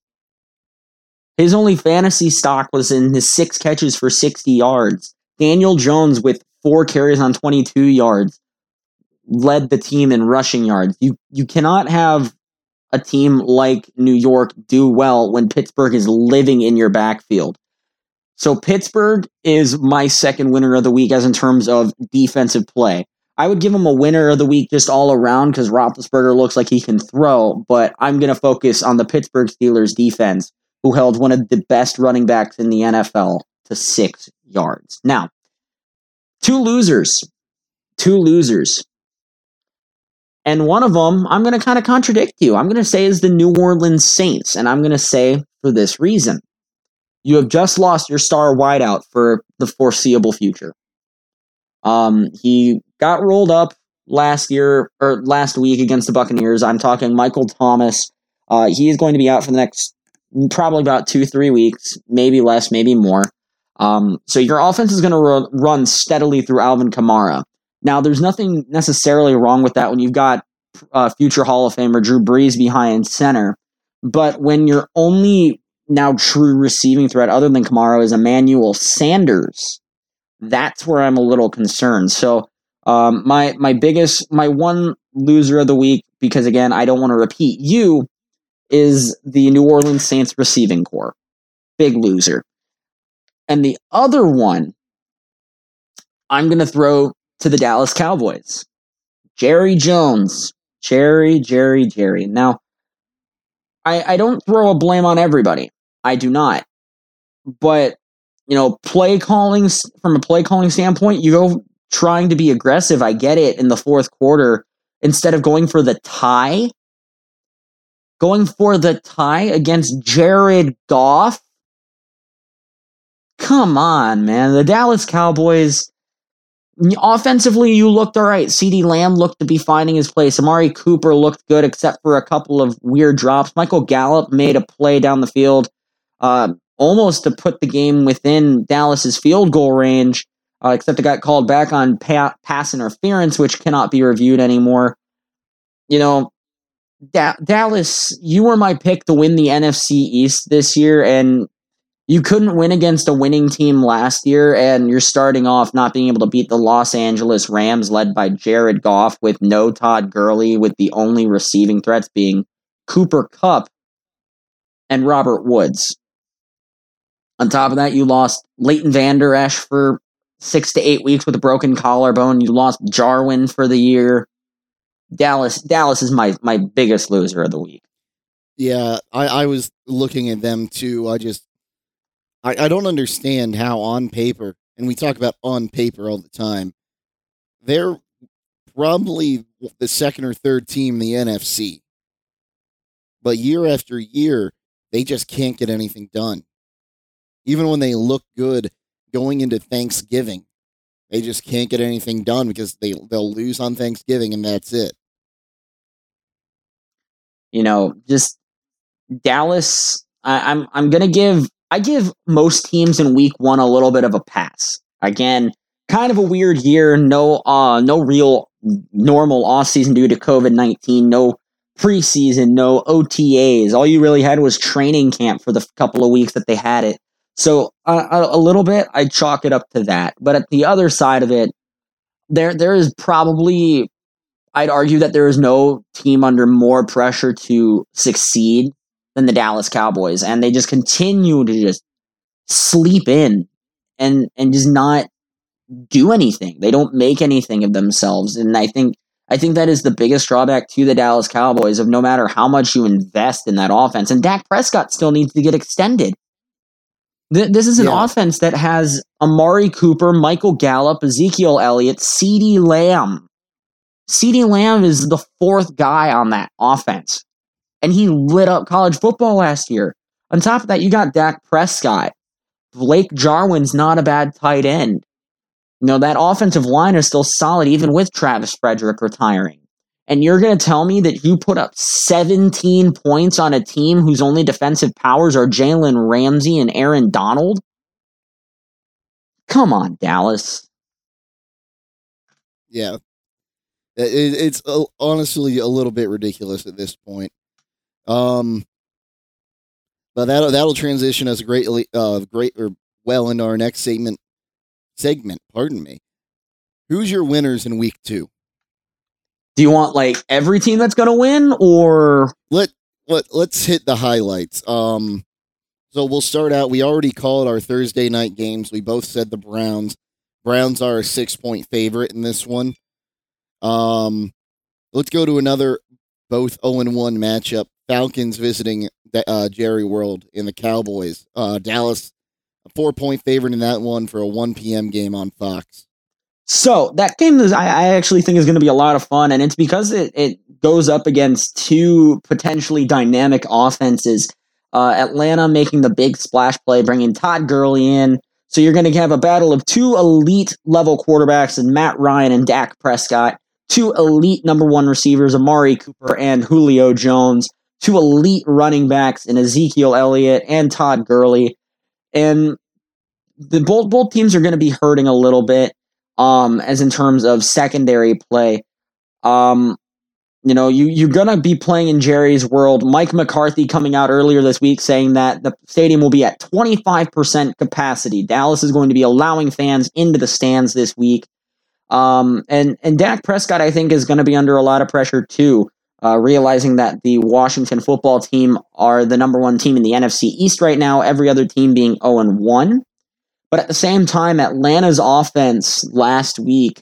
Speaker 2: His only fantasy stock was in his six catches for 60 yards. Daniel Jones, with four carries on 22 yards, led the team in rushing yards. You you cannot have a team like New York do well when Pittsburgh is living in your backfield. So Pittsburgh is my second winner of the week as in terms of defensive play. I would give him a winner of the week just all around because Roethlisberger looks like he can throw, but I'm going to focus on the Pittsburgh Steelers defense, who held one of the best running backs in the NFL to six yards. Now, two losers. Two losers. And one of them, I'm going to kind of contradict you. I'm going to say is the New Orleans Saints. And I'm going to say for this reason you have just lost your star wideout for the foreseeable future. Um, he got rolled up last year or last week against the Buccaneers. I'm talking Michael Thomas. Uh, he is going to be out for the next probably about two, three weeks, maybe less, maybe more. Um, so your offense is going to run steadily through Alvin Kamara. Now, there's nothing necessarily wrong with that when you've got uh, future Hall of Famer Drew Brees behind center. But when your only now true receiving threat other than Kamara is Emmanuel Sanders, that's where I'm a little concerned. So um, my my biggest my one loser of the week because again I don't want to repeat you is the New Orleans Saints receiving corps, big loser, and the other one I'm to throw to the Dallas Cowboys. Jerry Jones. Jerry, Jerry, Jerry. Now, I, I don't throw a blame on everybody. I do not. But, you know, play calling, from a play calling standpoint, you go trying to be aggressive. I get it in the fourth quarter. Instead of going for the tie, going for the tie against Jared Goff. Come on, man. The Dallas Cowboys Offensively, you looked all right. CeeDee Lamb looked to be finding his place. Amari Cooper looked good, except for a couple of weird drops. Michael Gallup made a play down the field, uh, almost to put the game within Dallas's field goal range, uh, except it got called back on pa- pass interference, which cannot be reviewed anymore. You know, da- Dallas, you were my pick to win the NFC East this year, and you couldn't win against a winning team last year, and you're starting off not being able to beat the Los Angeles Rams, led by Jared Goff, with no Todd Gurley, with the only receiving threats being Cooper Kupp and Robert Woods. On top of that, you lost Leighton Vander Esch for six to eight weeks with a broken collarbone. You lost Jarwin for the year. Dallas, Dallas is my my biggest loser of the week.
Speaker 1: Yeah, I, I was looking at them too. I just I, I don't understand how on paper, and we talk about on paper all the time, they're probably the second or third team in the NFC. But year after year, they just can't get anything done. Even when they look good going into Thanksgiving, they just can't get anything done because they they'll lose on Thanksgiving and that's it.
Speaker 2: You know, just Dallas. I, I'm I'm gonna give I give most teams in Week One a little bit of a pass. Again, kind of a weird year. No, uh, no real normal off season due to COVID nineteen. No preseason, no OTAs. All you really had was training camp for the couple of weeks that they had it. So uh, a, little bit, I chalk it up to that. But at the other side of it, there there is probably, I'd argue that there is no team under more pressure to succeed than the Dallas Cowboys, and they just continue to just sleep in and and just not do anything. They don't make anything of themselves, and I think I think that is the biggest drawback to the Dallas Cowboys of no matter how much you invest in that offense. And Dak Prescott still needs to get extended. Th- this is an yeah. offense that has Amari Cooper, Michael Gallup, Ezekiel Elliott, CeeDee Lamb. CeeDee Lamb is the fourth guy on that offense. And he lit up college football last year. On top of that, you got Dak Prescott. Blake Jarwin's not a bad tight end. You know, that offensive line is still solid even with Travis Frederick retiring. And you're going to tell me that you put up 17 points on a team whose only defensive powers are Jalen Ramsey and Aaron Donald? Come on, Dallas.
Speaker 1: Yeah. it's honestly a little bit ridiculous at this point. Um, but that'll that'll transition us greatly, uh, great or well into our next segment segment. Pardon me. Who's your winners in week two?
Speaker 2: Do you want like every team that's going to win, or
Speaker 1: let let let's hit the highlights. Um, so we'll start out. We already called our Thursday night games. We both said the Browns. Browns are a six point favorite in this one. Um, let's go to another both 0 1 matchup. Falcons visiting uh, Jerry World in the Cowboys. Uh, Dallas a four point favorite in that one for a 1 p.m. game on Fox.
Speaker 2: So that game is, I, I actually think is going to be a lot of fun, and it's because it, it goes up against two potentially dynamic offenses. Uh, Atlanta making the big splash play, bringing Todd Gurley in. So you're going to have a battle of two elite level quarterbacks and Matt Ryan and Dak Prescott, two elite number one receivers, Amari Cooper and Julio Jones, two elite running backs in Ezekiel Elliott and Todd Gurley and the both both teams are going to be hurting a little bit um as in terms of secondary play. Um you know you you're going to be playing in Jerry's world. Mike McCarthy coming out earlier this week saying that the stadium will be at 25% capacity. Dallas is going to be allowing fans into the stands this week. Um and and Dak Prescott I think is going to be under a lot of pressure too uh, realizing that the Washington football team are the number one team in the NFC East right now, every other team being 0 1. But at the same time, Atlanta's offense last week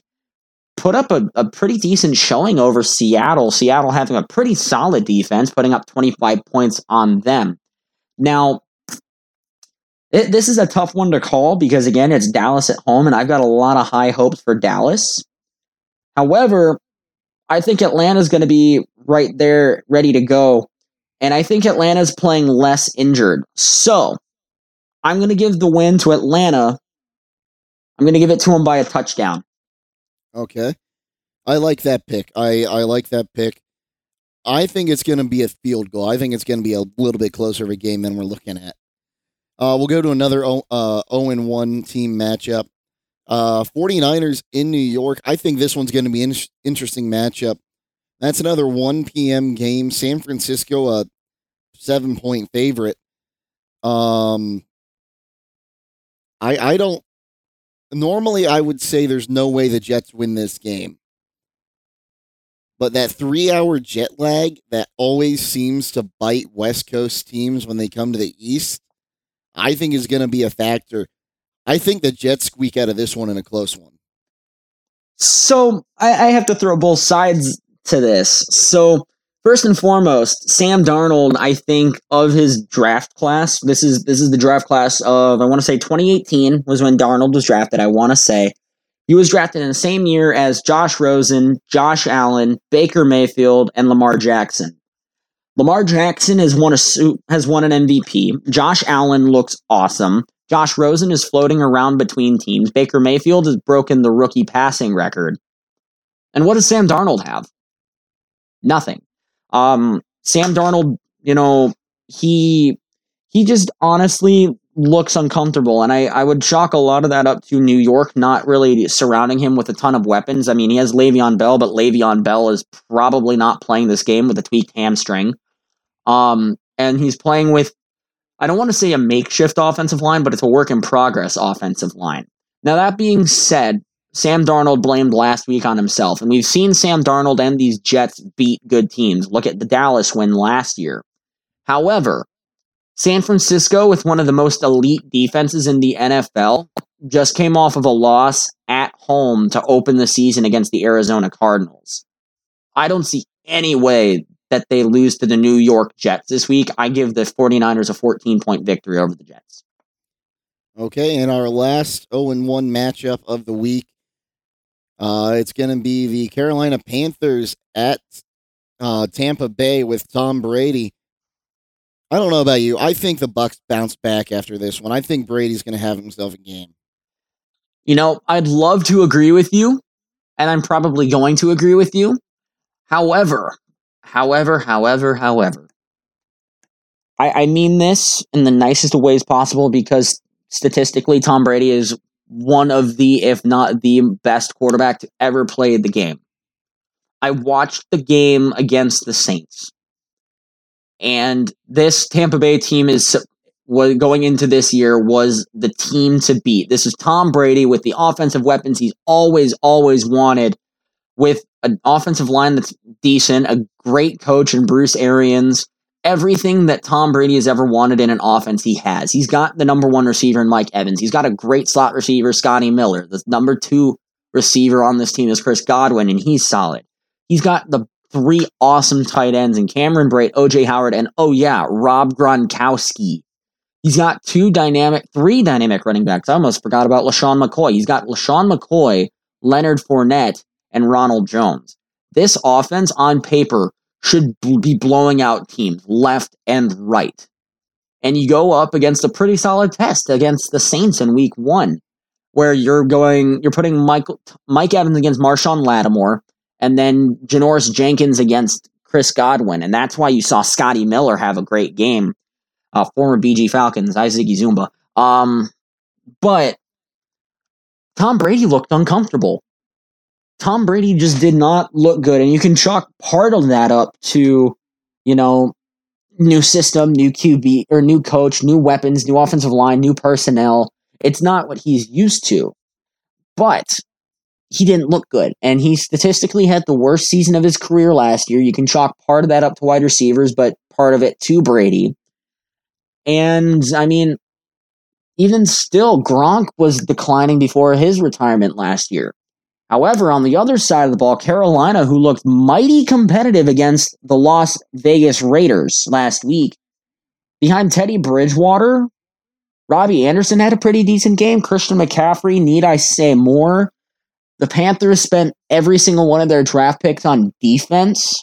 Speaker 2: put up a, a pretty decent showing over Seattle. Seattle having a pretty solid defense, putting up 25 points on them. Now, it, this is a tough one to call because, again, it's Dallas at home, and I've got a lot of high hopes for Dallas. However, I think Atlanta's going to be right there, ready to go. And I think Atlanta's playing less injured. So I'm going to give the win to Atlanta. I'm going to give it to them by a touchdown.
Speaker 1: Okay. I like that pick. I, I like that pick. I think it's going to be a field goal. I think it's going to be a little bit closer of a game than we're looking at. Uh, we'll go to another uh, 0 1 team matchup. Uh, 49ers in New York. I think this one's going to be an interesting matchup. That's another 1 p.m. game. San Francisco, a seven point favorite. Um, I I don't. Normally, I would say there's no way the Jets win this game. But that three hour jet lag that always seems to bite West Coast teams when they come to the East, I think is going to be a factor. I think the Jets squeak out of this one in a close one.
Speaker 2: So I, I have to throw both sides to this. So first and foremost, Sam Darnold, I think of his draft class. This is this is the draft class of I want to say 2018 was when Darnold was drafted. I want to say he was drafted in the same year as Josh Rosen, Josh Allen, Baker Mayfield, and Lamar Jackson. Lamar Jackson has won a has won an MVP. Josh Allen looks awesome. Josh Rosen is floating around between teams. Baker Mayfield has broken the rookie passing record. And what does Sam Darnold have? Nothing. Um, Sam Darnold, you know, he he just honestly looks uncomfortable. And I, I would chalk a lot of that up to New York not really surrounding him with a ton of weapons. I mean, he has Le'Veon Bell, but Le'Veon Bell is probably not playing this game with a tweaked hamstring. Um, and he's playing with, I don't want to say a makeshift offensive line, but it's a work in progress offensive line. Now, that being said, Sam Darnold blamed last week on himself, and we've seen Sam Darnold and these Jets beat good teams. Look at the Dallas win last year. However, San Francisco, with one of the most elite defenses in the NFL, just came off of a loss at home to open the season against the Arizona Cardinals. I don't see any way that they lose to the New York Jets this week. I give the 49ers a 14 point victory over the Jets.
Speaker 1: Okay, and our last 0 1 matchup of the week. Uh, it's going to be the Carolina Panthers at uh, Tampa Bay with Tom Brady. I don't know about you. I think the Bucks bounce back after this one. I think Brady's going to have himself a game.
Speaker 2: You know, I'd love to agree with you, and I'm probably going to agree with you. However, however, however, however, I, I mean this in the nicest of ways possible because statistically, Tom Brady is one of the, if not the best quarterback to ever play the game. I watched the game against the Saints. And this Tampa Bay team is going into this year was the team to beat. This is Tom Brady with the offensive weapons he's always always wanted with an offensive line that's decent, a great coach in Bruce Arians, everything that Tom Brady has ever wanted in an offense he has. He's got the number 1 receiver in Mike Evans. He's got a great slot receiver Scotty Miller. The number 2 receiver on this team is Chris Godwin and he's solid. He's got the three awesome tight ends in Cameron Brate, OJ Howard, and oh yeah, Rob Gronkowski. He's got two dynamic, three dynamic running backs. I almost forgot about LeSean McCoy. He's got LeSean McCoy, Leonard Fournette, and Ronald Jones. This offense on paper should be blowing out teams left and right. And you go up against a pretty solid test against the Saints in week one, where you're going, you're putting Mike Evans against Marshon Lattimore, and then Janoris Jenkins against Chris Godwin. And that's why you saw Scotty Miller have a great game. Uh, former BG Falcons, Isaac Zumba. Um, but Tom Brady looked uncomfortable. Tom Brady just did not look good. And you can chalk part of that up to, you know, new system, new QB, or new coach, new weapons, new offensive line, new personnel. It's not what he's used to. But he didn't look good. And he statistically had the worst season of his career last year. You can chalk part of that up to wide receivers, but part of it to Brady. And I mean, even still, Gronk was declining before his retirement last year. However, on the other side of the ball, Carolina, who looked mighty competitive against the Las Vegas Raiders last week, behind Teddy Bridgewater, Robbie Anderson had a pretty decent game. Christian McCaffrey, need I say more? The Panthers spent every single one of their draft picks on defense.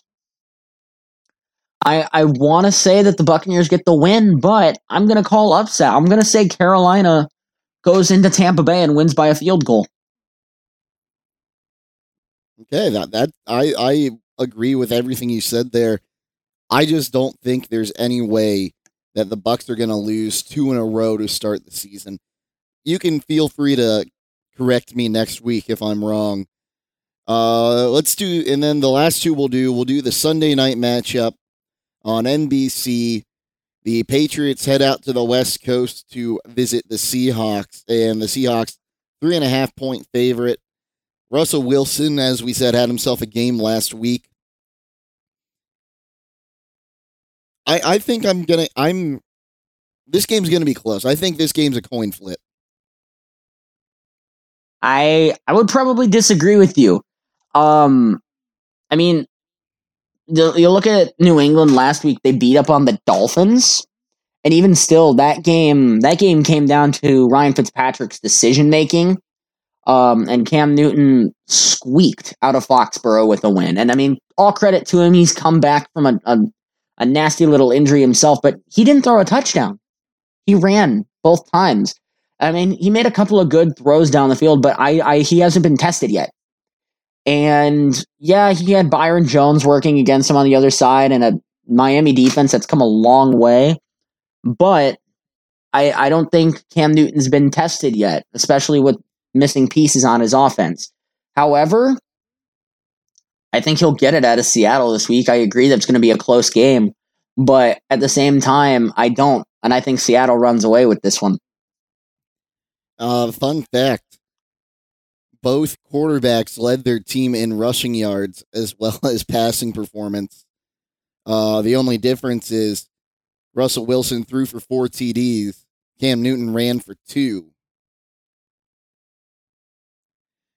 Speaker 2: I I want to say that the Buccaneers get the win, but I'm going to call upset. I'm going to say Carolina goes into Tampa Bay and wins by a field goal.
Speaker 1: Okay, that that I I agree with everything you said there. I just don't think there's any way that the Bucks are going to lose two in a row to start the season. You can feel free to correct me next week if I'm wrong. Uh, let's do, and then the last two we'll do, we'll do the Sunday night matchup on NBC. The Patriots head out to the West Coast to visit the Seahawks, and the Seahawks, three and a half point favorite. Russell Wilson, as we said, had himself a game last week. I, I think I'm gonna I'm this game's gonna be close. I think this game's a coin flip.
Speaker 2: I I would probably disagree with you. Um, I mean, you look at New England last week; they beat up on the Dolphins, and even still, that game that game came down to Ryan Fitzpatrick's decision making. Um, and Cam Newton squeaked out of Foxborough with a win. And I mean, all credit to him; he's come back from a, a a nasty little injury himself, but he didn't throw a touchdown. He ran both times. I mean, he made a couple of good throws down the field, but I, I he hasn't been tested yet. And yeah, he had Byron Jones working against him on the other side and a Miami defense that's come a long way. But I, I don't think Cam Newton's been tested yet, especially with missing pieces on his offense. However, I think he'll get it out of Seattle this week. I agree that it's going to be a close game, but at the same time, I don't. And I think Seattle runs away with this one.
Speaker 1: Uh, fun fact both quarterbacks led their team in rushing yards as well as passing performance. Uh, the only difference is Russell Wilson threw for four TDs, Cam Newton ran for two.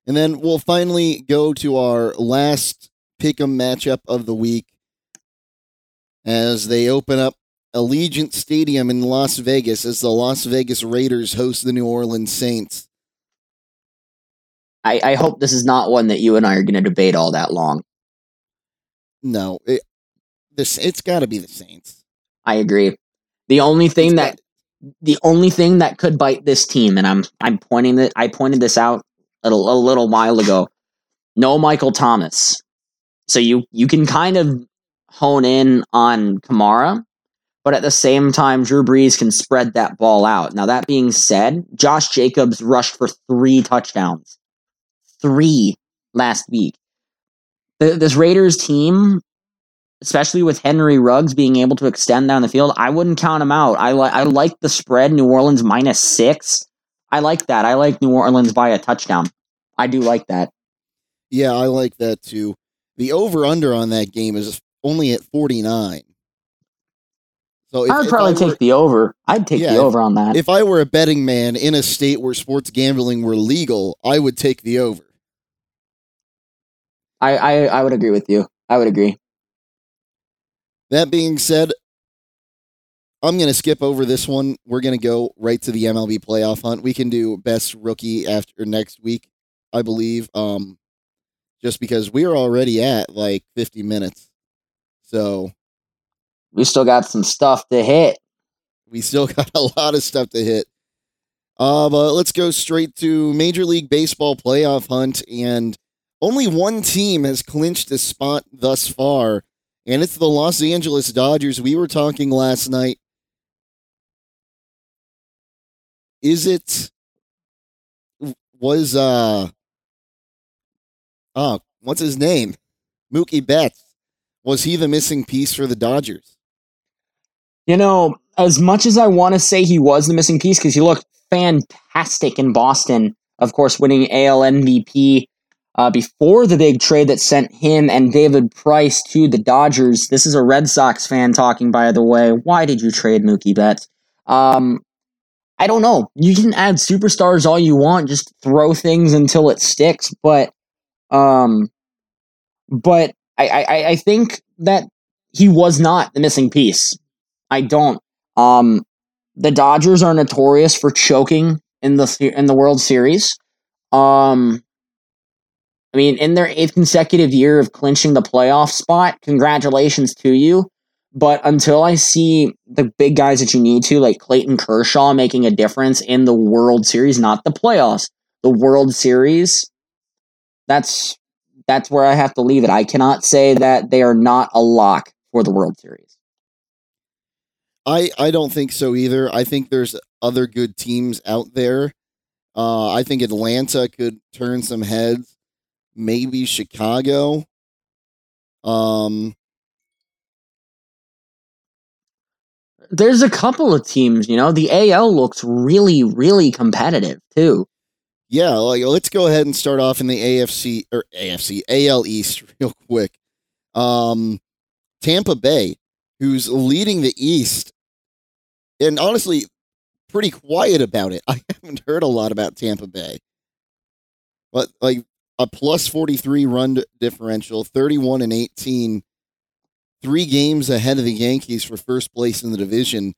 Speaker 1: And then we'll finally go to our last pick'em matchup of the week as they open up Allegiant Stadium in Las Vegas as the Las Vegas Raiders host the New Orleans Saints.
Speaker 2: I, I hope this is not one that you and I are going to debate all that long.
Speaker 1: No, it, this it's got to be the Saints.
Speaker 2: I agree. The only thing that the only thing that could bite this team, and I'm I'm pointing that I pointed this out a, a little while ago. No Michael Thomas, so you you can kind of hone in on Kamara, but at the same time, Drew Brees can spread that ball out. Now that being said, Josh Jacobs rushed for three touchdowns, three last week. The, this Raiders team especially with Henry Ruggs being able to extend down the field, I wouldn't count him out. I like I like the spread New Orleans minus six. I like that. I like New Orleans by a touchdown. I do like that.
Speaker 1: Yeah, I like that too. The over under on that game is only at forty nine.
Speaker 2: So if, I would probably I were, take the over. I'd take yeah, the over on that.
Speaker 1: If I were a betting man in a state where sports gambling were legal, I would take the over.
Speaker 2: I, I, I would agree with you. I would agree.
Speaker 1: That being said, I'm going to skip over this one. We're going to go right to the MLB playoff hunt. We can do best rookie after next week, I believe. Um, just because we're already at like 50 minutes. So
Speaker 2: we still got some stuff to hit.
Speaker 1: We still got a lot of stuff to hit. Uh, but let's go straight to Major League Baseball playoff hunt. And only one team has clinched a spot thus far and it's the Los Angeles Dodgers. We were talking last night. Is it was uh oh what's his name? Mookie Betts. Was he the missing piece for the Dodgers?
Speaker 2: You know, as much as I want to say he was the missing piece because he looked fantastic in Boston, of course, winning AL MVP uh, before the big trade that sent him and David Price to the Dodgers. This is a Red Sox fan talking, by the way. Why did you trade Mookie Betts? Um, I don't know. You can add superstars all you want, just throw things until it sticks. But, um, but I, I, I think that he was not the missing piece. I don't. Um, the Dodgers are notorious for choking in the in the World Series. Um, I mean, in their eighth consecutive year of clinching the playoff spot, congratulations to you. But until I see the big guys that you need to, like Clayton Kershaw, making a difference in the World Series, not the playoffs, the World Series, that's that's where I have to leave it. I cannot say that they are not a lock for the World Series.
Speaker 1: I I don't think so either. I think there's other good teams out there. Uh, I think Atlanta could turn some heads maybe Chicago. Um,
Speaker 2: there's a couple of teams, you know, the AL looks really, really competitive too.
Speaker 1: Yeah, like let's go ahead and start off in the AFC or AFC AL East real quick. Um, Tampa Bay, who's leading the East, and honestly, pretty quiet about it. I haven't heard a lot about Tampa Bay, but like a plus 43 run differential, 31 and 18, three games ahead of the Yankees for first place in the division.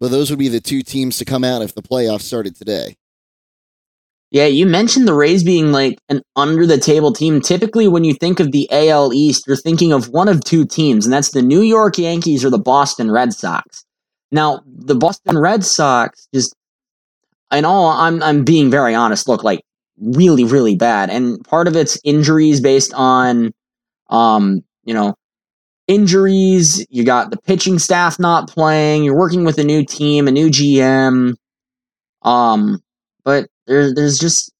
Speaker 1: But those would be the two teams to come out if the playoffs started today.
Speaker 2: Yeah, you mentioned the Rays being like an under the table team. Typically, when you think of the AL East, you're thinking of one of two teams, and that's the New York Yankees or the Boston Red Sox. Now, the Boston Red Sox just, in all, I'm I'm being very honest. Look, like really, really bad, and part of it's injuries based on, um, you know, injuries. You got the pitching staff not playing. You're working with a new team, a new GM. Um, but there, there's just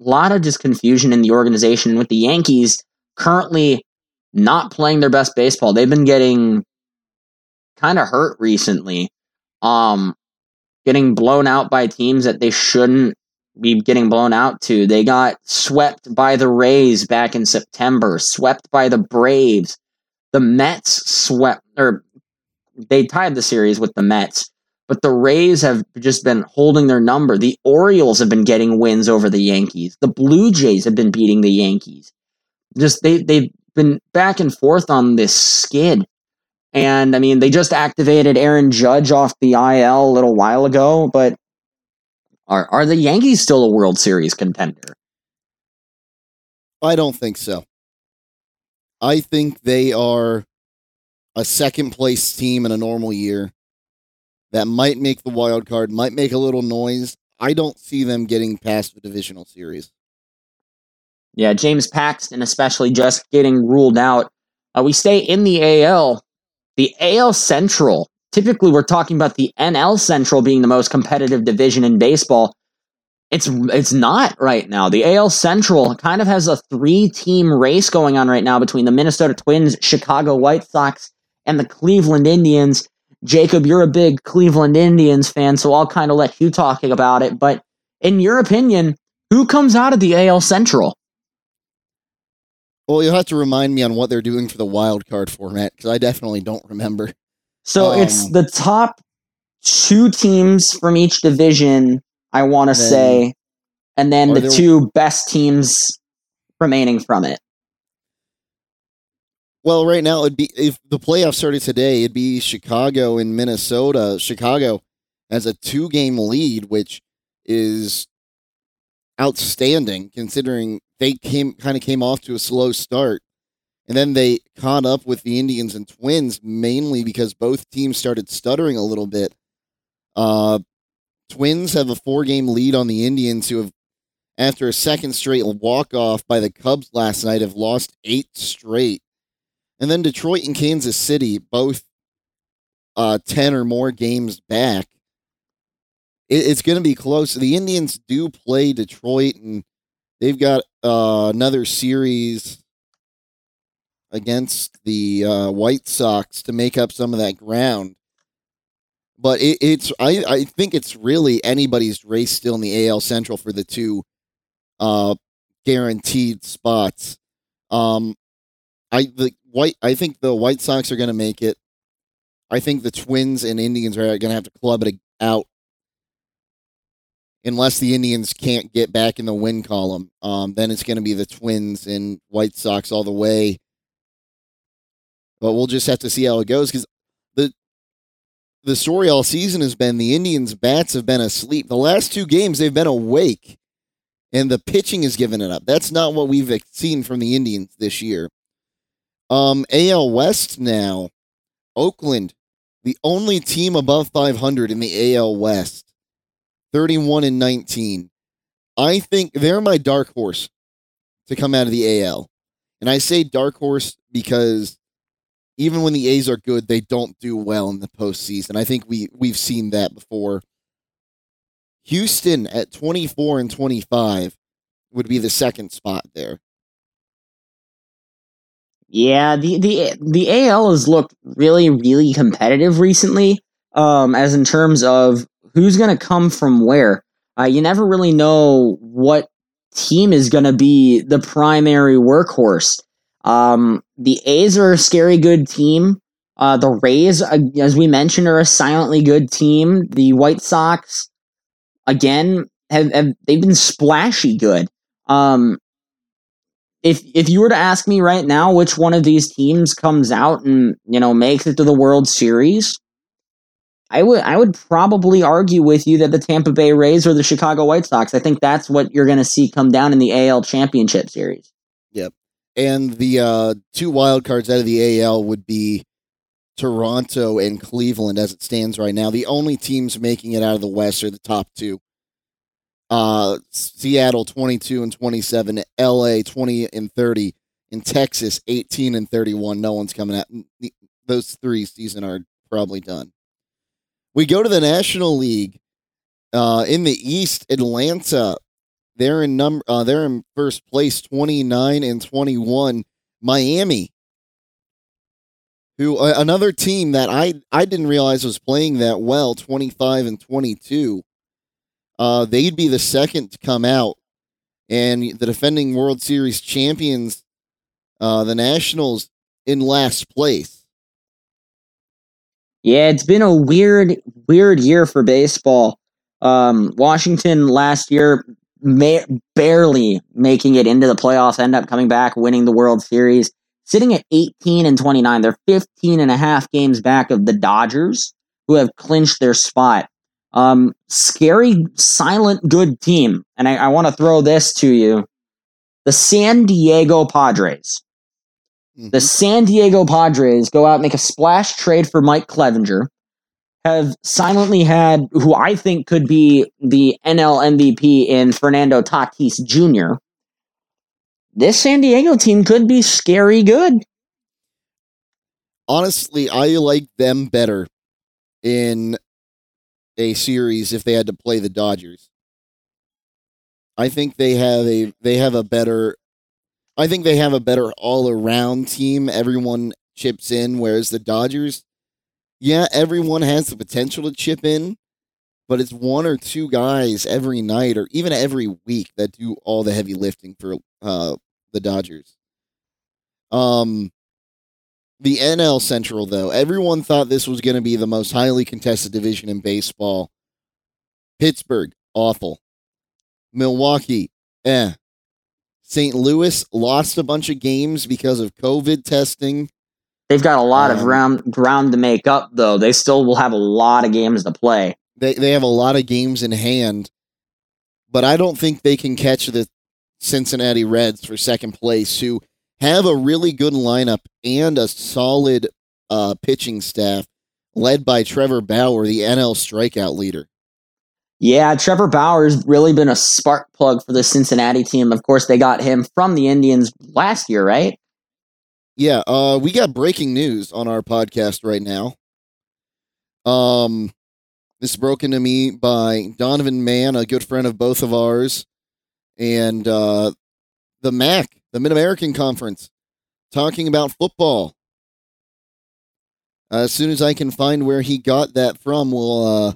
Speaker 2: a lot of just confusion in the organization with the Yankees currently not playing their best baseball. They've been getting kind of hurt recently. Um, getting blown out by teams that they shouldn't be getting blown out to. They got swept by the Rays back in September, swept by the Braves. The Mets swept or they tied the series with the Mets. But the Rays have just been holding their number. The Orioles have been getting wins over the Yankees. The Blue Jays have been beating the Yankees. Just they they've been back and forth on this skid. And I mean, they just activated Aaron Judge off the IL a little while ago, but are are the Yankees still a World Series contender?
Speaker 1: I don't think so. I think they are a second place team in a normal year that might make the wild card, might make a little noise. I don't see them getting past the divisional series.
Speaker 2: Yeah, James Paxton, especially just getting ruled out. Uh, we stay in the AL. The AL Central. Typically, we're talking about the NL Central being the most competitive division in baseball. It's it's not right now. The AL Central kind of has a three team race going on right now between the Minnesota Twins, Chicago White Sox, and the Cleveland Indians. Jacob, you're a big Cleveland Indians fan, so I'll kind of let you talk about it. But in your opinion, who comes out of the AL Central?
Speaker 1: Well, you'll have to remind me on what they're doing for the wild card format because I definitely don't remember.
Speaker 2: So um, it's the top two teams from each division, I want to say, and then the there... two best teams remaining from it.
Speaker 1: Well, right now it'd be if the playoffs started today, it'd be Chicago and Minnesota. Chicago has a two game lead, which is outstanding considering they came kind of came off to a slow start. And then they caught up with the Indians and Twins mainly because both teams started stuttering a little bit. Uh, Twins have a four game lead on the Indians, who have, after a second straight walk off by the Cubs last night, have lost eight straight. And then Detroit and Kansas City, both uh, 10 or more games back. It, it's going to be close. The Indians do play Detroit, and they've got uh, another series against the uh, White Sox to make up some of that ground. But it, it's I, I think it's really anybody's race still in the AL Central for the two uh, guaranteed spots. Um, I the white. I think the White Sox are going to make it. I think the Twins and Indians are going to have to club it out, unless the Indians can't get back in the win column. Um, then it's going to be the Twins and White Sox all the way. But we'll just have to see how it goes because the story all season has been the Indians' bats have been asleep. The last two games they've been awake, and the pitching has given it up. That's not what we've seen from the Indians this year. Um, AL West now. Oakland, the only team above 500 in the AL West, 31 and 19. I think they're my dark horse to come out of the AL. And I say dark horse because even when the A's are good, they don't do well in the postseason. I think we we've seen that before. Houston at 24 and 25 would be the second spot there.
Speaker 2: Yeah, the the the AL has looked really really competitive recently. Um, as in terms of who's going to come from where. Uh, you never really know what team is going to be the primary workhorse. Um, the A's are a scary good team. Uh, the Rays, uh, as we mentioned, are a silently good team. The White Sox, again, have, have they've been splashy good. Um, if if you were to ask me right now which one of these teams comes out and you know makes it to the World Series, I would I would probably argue with you that the Tampa Bay Rays or the Chicago White Sox. I think that's what you're going to see come down in the AL Championship Series.
Speaker 1: Yep. And the uh, two wild cards out of the AL would be Toronto and Cleveland as it stands right now. The only teams making it out of the West are the top two. Uh, Seattle 22 and 27, LA 20 and 30, in Texas 18 and 31. No one's coming out. Those three season are probably done. We go to the National League. Uh, in the East, Atlanta, they're in number. Uh, they're in first place, 29 and 21. Miami who uh, another team that I I didn't realize was playing that well, 25 and 22. Uh, they'd be the second to come out, and the defending World Series champions, uh, the Nationals, in last place.
Speaker 2: Yeah, it's been a weird, weird year for baseball. Um, Washington last year may, barely making it into the playoffs, end up coming back, winning the World Series sitting at 18 and 29. They're 15 and a half games back of the Dodgers, who have clinched their spot. Um, scary, silent, good team. And I, I want to throw this to you the San Diego Padres. Mm-hmm. The San Diego Padres go out and make a splash trade for Mike Clevinger. Have silently had who I think could be the NL MVP in Fernando Tatis Jr this San Diego team could be scary good.
Speaker 1: Honestly, I like them better in a series if they had to play the Dodgers. I think they have a they have a better I think they have a better all-around team. Everyone chips in whereas the Dodgers yeah, everyone has the potential to chip in, but it's one or two guys every night or even every week that do all the heavy lifting for uh, the Dodgers. Um, the NL Central, though, everyone thought this was going to be the most highly contested division in baseball. Pittsburgh, awful. Milwaukee, eh. St. Louis lost a bunch of games because of COVID testing.
Speaker 2: They've got a lot um, of ground ground to make up, though. They still will have a lot of games to play.
Speaker 1: They they have a lot of games in hand, but I don't think they can catch the Cincinnati Reds for second place, who have a really good lineup and a solid uh, pitching staff led by Trevor Bauer, the NL strikeout leader.
Speaker 2: Yeah, Trevor Bauer has really been a spark plug for the Cincinnati team. Of course, they got him from the Indians last year, right?
Speaker 1: Yeah, uh, we got breaking news on our podcast right now. Um, this is broken to me by Donovan Mann, a good friend of both of ours and uh, the MAC, the Mid American Conference, talking about football. As soon as I can find where he got that from, we'll uh,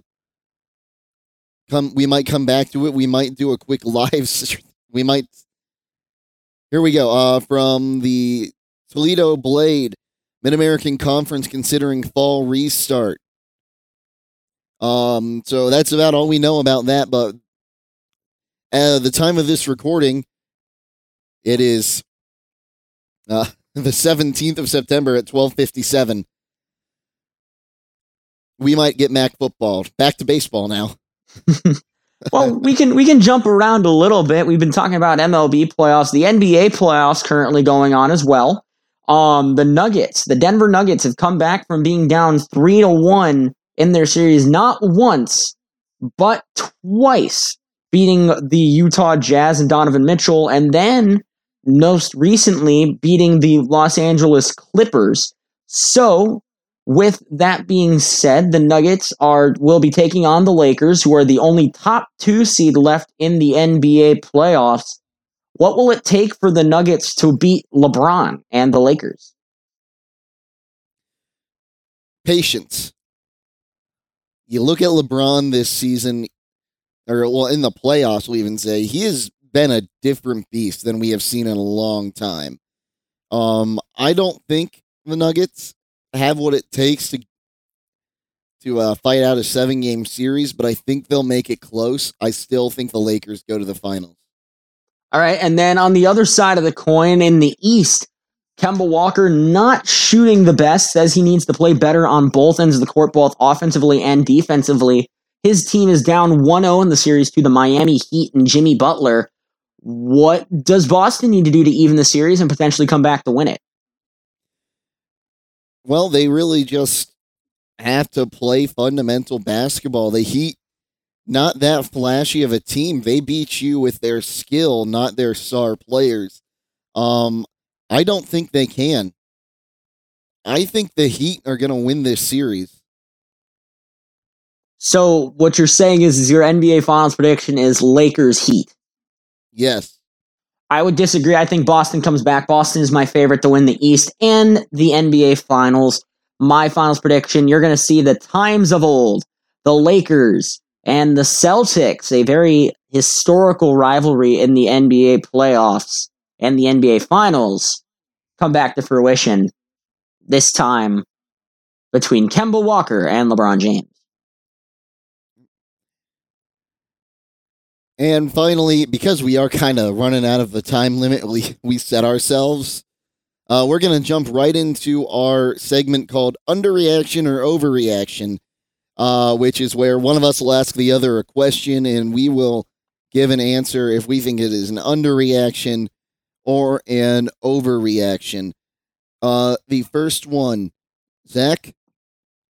Speaker 1: come. We might come back to it. We might do a quick live. we might. Here we go. Uh, from the Toledo Blade Mid American Conference, considering fall restart. Um, so that's about all we know about that. But at the time of this recording, it is uh, the 17th of September at 12:57. We might get Mac football. Back to baseball now.
Speaker 2: well, we can we can jump around a little bit. We've been talking about MLB playoffs, the NBA playoffs currently going on as well. Um, the Nuggets, the Denver Nuggets, have come back from being down three to one in their series, not once but twice beating the Utah Jazz and Donovan Mitchell, and then most recently beating the Los Angeles Clippers. So, with that being said, the Nuggets are will be taking on the Lakers, who are the only top two seed left in the NBA playoffs. What will it take for the Nuggets to beat LeBron and the Lakers?
Speaker 1: Patience. You look at LeBron this season, or well, in the playoffs, we'll even say he has been a different beast than we have seen in a long time. Um, I don't think the Nuggets have what it takes to to uh, fight out a seven game series, but I think they'll make it close. I still think the Lakers go to the finals.
Speaker 2: All right, and then on the other side of the coin in the East, Kemba Walker not shooting the best, says he needs to play better on both ends of the court, both offensively and defensively. His team is down 1 0 in the series to the Miami Heat and Jimmy Butler. What does Boston need to do to even the series and potentially come back to win it?
Speaker 1: Well, they really just have to play fundamental basketball. The Heat, not that flashy of a team. They beat you with their skill, not their star players. Um, I don't think they can. I think the Heat are going to win this series.
Speaker 2: So what you're saying is, is your NBA Finals prediction is Lakers Heat.
Speaker 1: Yes.
Speaker 2: I would disagree. I think Boston comes back. Boston is my favorite to win the East and the NBA Finals. My finals prediction you're going to see the times of old, the Lakers and the Celtics, a very historical rivalry in the NBA playoffs and the NBA Finals, come back to fruition. This time between Kemba Walker and LeBron James.
Speaker 1: And finally, because we are kind of running out of the time limit we, we set ourselves, uh, we're going to jump right into our segment called Underreaction or Overreaction, uh, which is where one of us will ask the other a question and we will give an answer if we think it is an underreaction or an overreaction. Uh, the first one, Zach,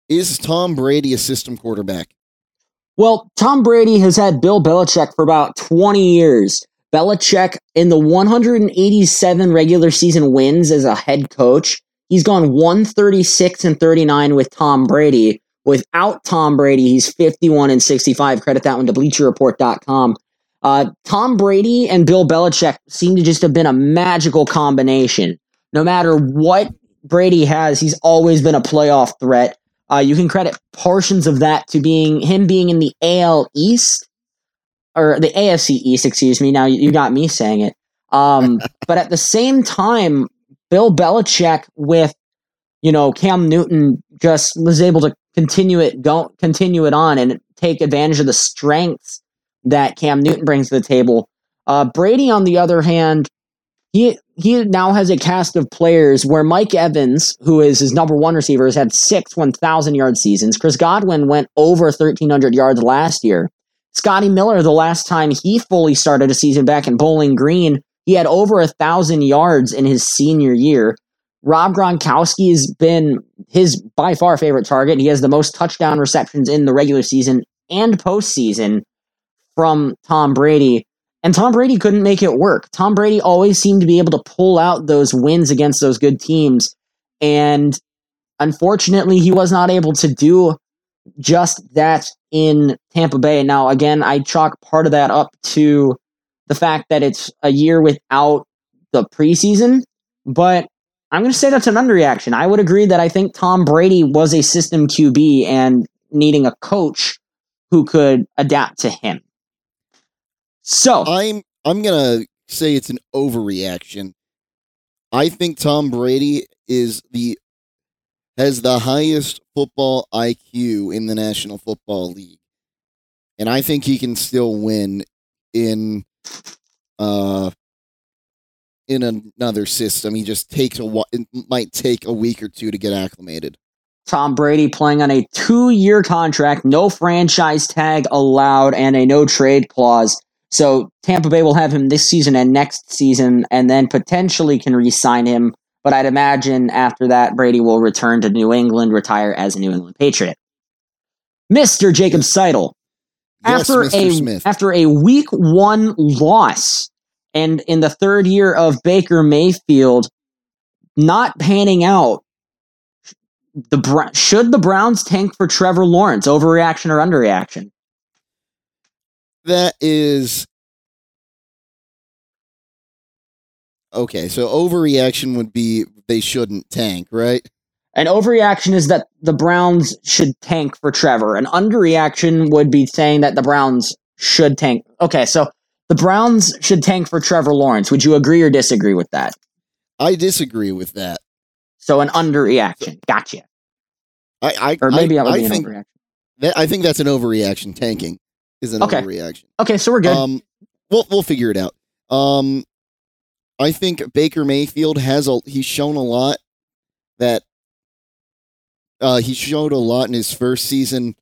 Speaker 1: is Tom Brady a system quarterback?
Speaker 2: Well, Tom Brady has had Bill Belichick for about 20 years. Belichick, in the 187 regular season wins as a head coach, he's gone 136 and 39 with Tom Brady. Without Tom Brady, he's 51 and 65. Credit that one to BleacherReport.com. Uh, Tom Brady and Bill Belichick seem to just have been a magical combination. No matter what Brady has, he's always been a playoff threat. Uh, you can credit portions of that to being him being in the AL East or the AFC East, excuse me. Now you got me saying it. Um, but at the same time, Bill Belichick with you know Cam Newton just was able to continue it, go continue it on, and take advantage of the strengths that Cam Newton brings to the table. Uh, Brady, on the other hand, he he now has a cast of players where Mike Evans, who is his number one receiver, has had six 1,000 yard seasons. Chris Godwin went over 1,300 yards last year. Scotty Miller, the last time he fully started a season back in Bowling Green, he had over a thousand yards in his senior year. Rob Gronkowski has been his by far favorite target. He has the most touchdown receptions in the regular season and postseason from Tom Brady. And Tom Brady couldn't make it work. Tom Brady always seemed to be able to pull out those wins against those good teams. And unfortunately, he was not able to do just that in Tampa Bay. Now, again, I chalk part of that up to the fact that it's a year without the preseason, but I'm going to say that's an underreaction. I would agree that I think Tom Brady was a system QB and needing a coach who could adapt to him. So
Speaker 1: I'm I'm gonna say it's an overreaction. I think Tom Brady is the has the highest football IQ in the National Football League. And I think he can still win in uh in another system. He just takes a while. it might take a week or two to get acclimated.
Speaker 2: Tom Brady playing on a 2-year contract, no franchise tag allowed and a no trade clause. So Tampa Bay will have him this season and next season, and then potentially can re-sign him. But I'd imagine after that, Brady will return to New England, retire as a New England Patriot. Mister Jacob Seidel,
Speaker 1: Yes,
Speaker 2: after
Speaker 1: Mr.
Speaker 2: a
Speaker 1: Smith.
Speaker 2: after a Week One loss, and in the third year of Baker Mayfield not panning out, the should the Browns tank for Trevor Lawrence? Overreaction or underreaction?
Speaker 1: That is Okay, so overreaction would be they shouldn't tank, right?
Speaker 2: An overreaction is that the Browns should tank for Trevor. An underreaction would be saying that the Browns should tank. Okay, so the Browns should tank for Trevor Lawrence. Would you agree or disagree with that?
Speaker 1: I disagree with that.
Speaker 2: So an underreaction. Gotcha.
Speaker 1: I I
Speaker 2: Or maybe
Speaker 1: I,
Speaker 2: that would
Speaker 1: I
Speaker 2: be an
Speaker 1: think
Speaker 2: overreaction.
Speaker 1: that, I think that's an overreaction. Tanking is an
Speaker 2: Okay.
Speaker 1: overreaction.
Speaker 2: Okay, so we're good.
Speaker 1: Um, we'll we'll figure it out. Um, I think Baker Mayfield has a he's shown a lot that uh, he showed a lot in his first season,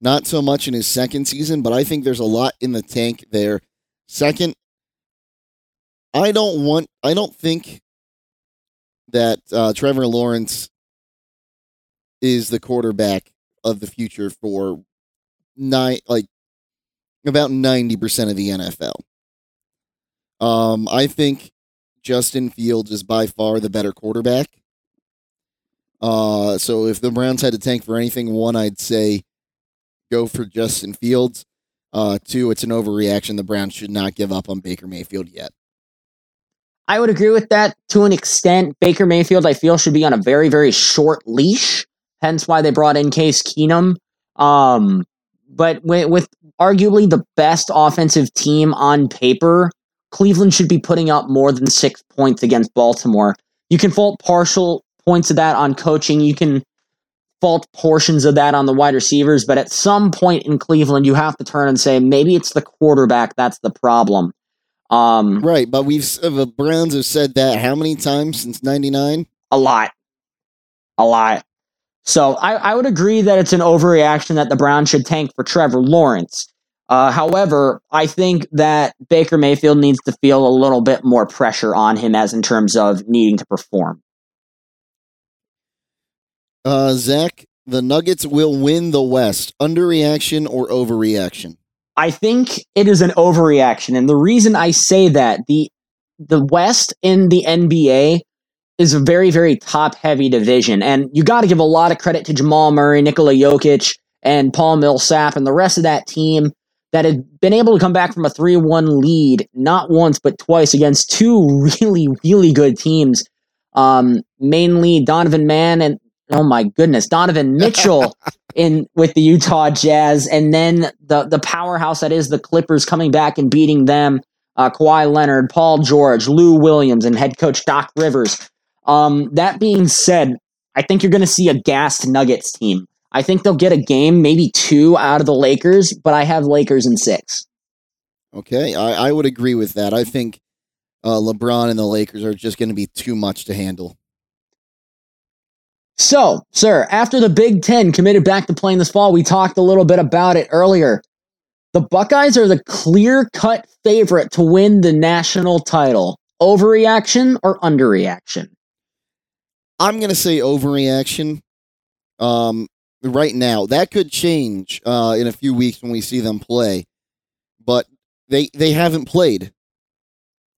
Speaker 1: not so much in his second season, but I think there's a lot in the tank there. Second, I don't want I don't think that uh, Trevor Lawrence is the quarterback of the future for nine like about 90% of the NFL. Um, I think Justin Fields is by far the better quarterback. Uh, so if the Browns had to tank for anything, one, I'd say go for Justin Fields. Uh, two, it's an overreaction. The Browns should not give up on Baker Mayfield yet.
Speaker 2: I would agree with that to an extent. Baker Mayfield, I feel, should be on a very, very short leash. Hence why they brought in Case Keenum. Um, but with, with arguably the best offensive team on paper, Cleveland should be putting up more than six points against Baltimore. You can fault partial points of that on coaching. You can fault portions of that on the wide receivers, but at some point in Cleveland, you have to turn and say maybe it's the quarterback that's the problem. Um,
Speaker 1: right, but we've uh, the Browns have said that how many times since '99?
Speaker 2: A lot, a lot. So I, I would agree that it's an overreaction that the Browns should tank for Trevor Lawrence. Uh, however, I think that Baker Mayfield needs to feel a little bit more pressure on him as in terms of needing to perform.
Speaker 1: Uh, Zach, the Nuggets will win the West. Underreaction or overreaction?
Speaker 2: I think it is an overreaction, and the reason I say that the the West in the NBA is a very very top heavy division, and you got to give a lot of credit to Jamal Murray, Nikola Jokic, and Paul Millsap, and the rest of that team that had been able to come back from a 3 1 lead, not once, but twice against two really, really good teams. Um, mainly Donovan Mann and oh my goodness, Donovan Mitchell in with the Utah Jazz, and then the the powerhouse that is the Clippers coming back and beating them. Uh, Kawhi Leonard, Paul George, Lou Williams, and head coach Doc Rivers. Um, that being said, I think you're going to see a gassed Nuggets team. I think they'll get a game, maybe two out of the Lakers, but I have Lakers in six.
Speaker 1: Okay, I, I would agree with that. I think uh, LeBron and the Lakers are just going to be too much to handle.
Speaker 2: So, sir, after the Big Ten committed back to playing this fall, we talked a little bit about it earlier. The Buckeyes are the clear cut favorite to win the national title. Overreaction or underreaction?
Speaker 1: I'm going to say overreaction. Um, right now. That could change uh, in a few weeks when we see them play, but they they haven't played.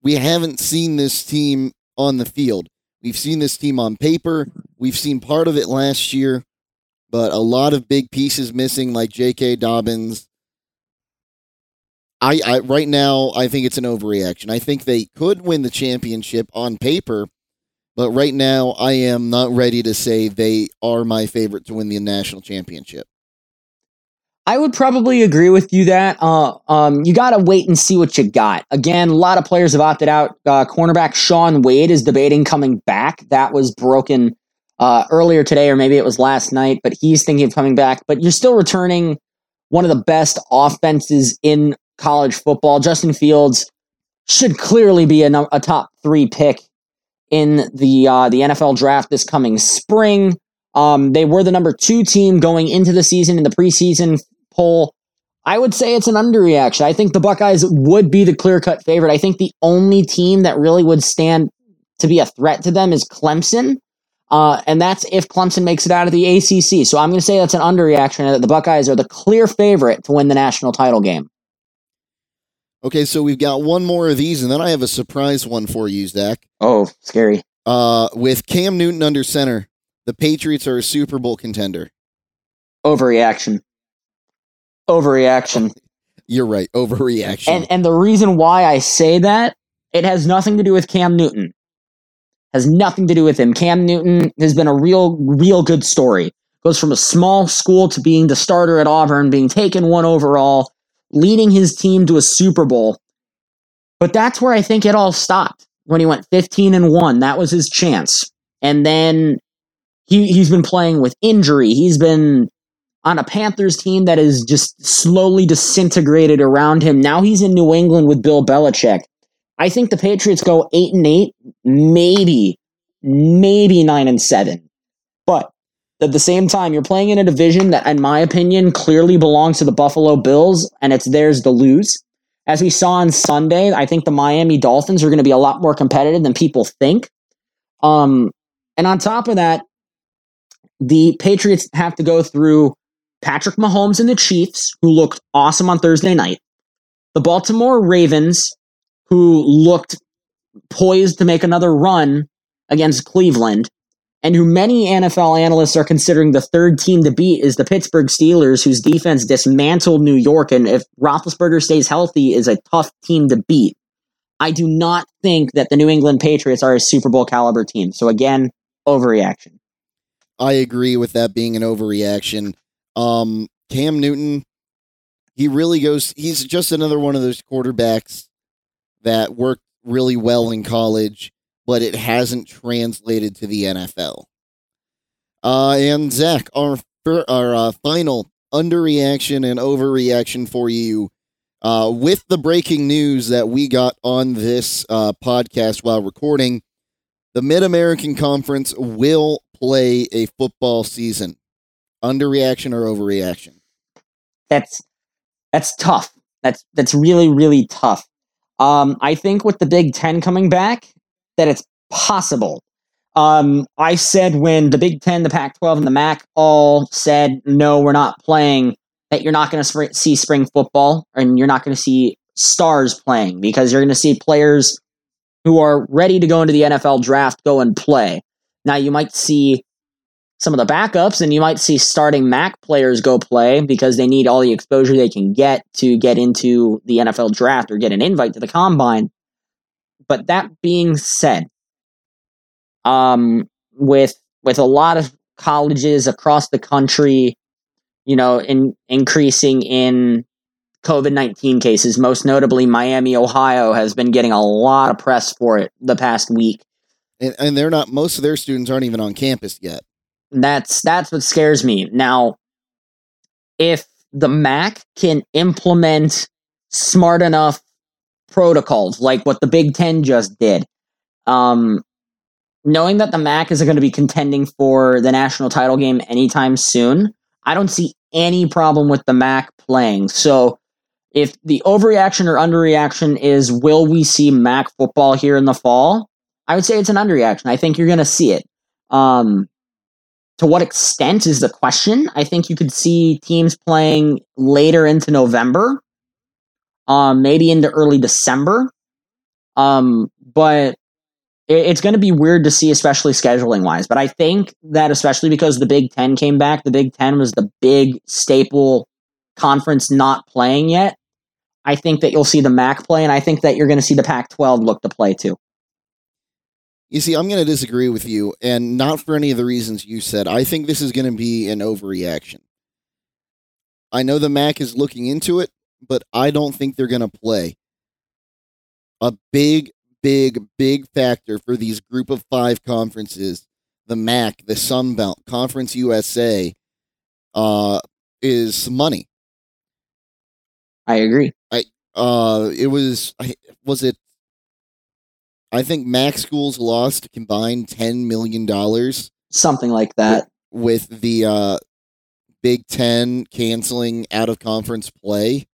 Speaker 1: We haven't seen this team on the field. We've seen this team on paper. We've seen part of it last year, but a lot of big pieces missing, like J.K. Dobbins. I, I right now I think it's an overreaction. I think they could win the championship on paper but right now, I am not ready to say they are my favorite to win the national championship.
Speaker 2: I would probably agree with you that uh, um, you got to wait and see what you got. Again, a lot of players have opted out. Uh, cornerback Shaun Wade is debating coming back. That was broken uh, earlier today, or maybe it was last night, but he's thinking of coming back. But you're still returning one of the best offenses in college football. Justin Fields should clearly be a, a top three pick in the uh, the NFL draft this coming spring. Um, they were the number two team going into the season in the preseason poll. I would say it's an underreaction. I think the Buckeyes would be the clear cut favorite. I think the only team that really would stand to be a threat to them is Clemson. Uh, and that's if Clemson makes it out of the ACC. So I'm going to say that's an underreaction that the Buckeyes are the clear favorite to win the national title game.
Speaker 1: Okay, so we've got one more of these, and then I have a surprise one for you, Zach.
Speaker 2: Oh, scary.
Speaker 1: Uh, with Cam Newton under center, the Patriots are a Super Bowl contender.
Speaker 2: Overreaction. Overreaction.
Speaker 1: You're right. Overreaction.
Speaker 2: And and the reason why I say that it has nothing to do with Cam Newton. Has nothing to do with him. Cam Newton has been a real, real good story. Goes from a small school to being the starter at Auburn, being taken one overall, leading his team to a Super Bowl. But that's where I think it all stopped when he went 15 and 1. That was his chance. And then he, he's been playing with injury. He's been on a Panthers team that is just slowly disintegrated around him. Now he's in New England with Bill Belichick. I think the Patriots go eight and eight, maybe, maybe nine and seven. But at the same time, you're playing in a division that, in my opinion, clearly belongs to the Buffalo Bills, and it's theirs to lose. As we saw on Sunday, I think the Miami Dolphins are going to be a lot more competitive than people think. Um, and on top of that, the Patriots have to go through Patrick Mahomes and the Chiefs, who looked awesome on Thursday night, the Baltimore Ravens, who looked poised to make another run against Cleveland, and who many NFL analysts are considering the third team to beat is the Pittsburgh Steelers, whose defense dismantled New York. And if Roethlisberger stays healthy, is a tough team to beat. I do not think that the New England Patriots are a Super Bowl caliber team. So again, overreaction.
Speaker 1: I agree with that being an overreaction. Um, Cam Newton, he really goes. He's just another one of those quarterbacks that worked really well in college but it hasn't translated to the NFL. Uh, and Zach, our our uh, final underreaction and overreaction for you uh, with the breaking news that we got on this uh, podcast while recording. The Mid American Conference will play a football season. Underreaction or overreaction?
Speaker 2: That's that's tough. That's that's really really tough. Um, I think with the Big Ten coming back, that it's possible. Um, I said when the Big Ten, the Pac 12, and the MAC all said, no, we're not playing, that you're not going to sp- see spring football and you're not going to see stars playing because you're going to see players who are ready to go into the NFL draft go and play. Now, you might see some of the backups and you might see starting MAC players go play because they need all the exposure they can get to get into the NFL draft or get an invite to the combine. But that being said, um, with with a lot of colleges across the country, you know, in increasing in COVID nineteen cases, most notably Miami, Ohio, has been getting a lot of press for it the past week.
Speaker 1: And, and they're not. Most of their students aren't even on campus yet.
Speaker 2: That's that's what scares me. Now, if the MAC can implement smart enough protocols like what the Big Ten just did. Um, knowing that the MAC isn't going to be contending for the national title game anytime soon, I don't see any problem with the MAC playing. So, if the overreaction or underreaction is will we see MAC football here in the fall? I would say it's an underreaction. I think you're going to see it. Um, to what extent is the question? I think you could see teams playing later into November um, maybe into early December. Um, but it, it's going to be weird to see, especially scheduling wise. But I think that especially because the Big Ten came back, the Big Ten was the big staple conference not playing yet. I think that you'll see the MAC play, and I think that you're going to see the Pac 12 look to play too.
Speaker 1: You see, I'm going to disagree with you, and not for any of the reasons you said. I think this is going to be an overreaction. I know the MAC is looking into it but I don't think they're going to play. A big, big, big factor for these group of five conferences, the MAC, the Sun Belt, Conference USA, uh, is money.
Speaker 2: I agree.
Speaker 1: I uh, it was I, was it? I think MAC schools lost combined ten million dollars,
Speaker 2: something like that,
Speaker 1: with, with the uh, Big Ten canceling out of conference play.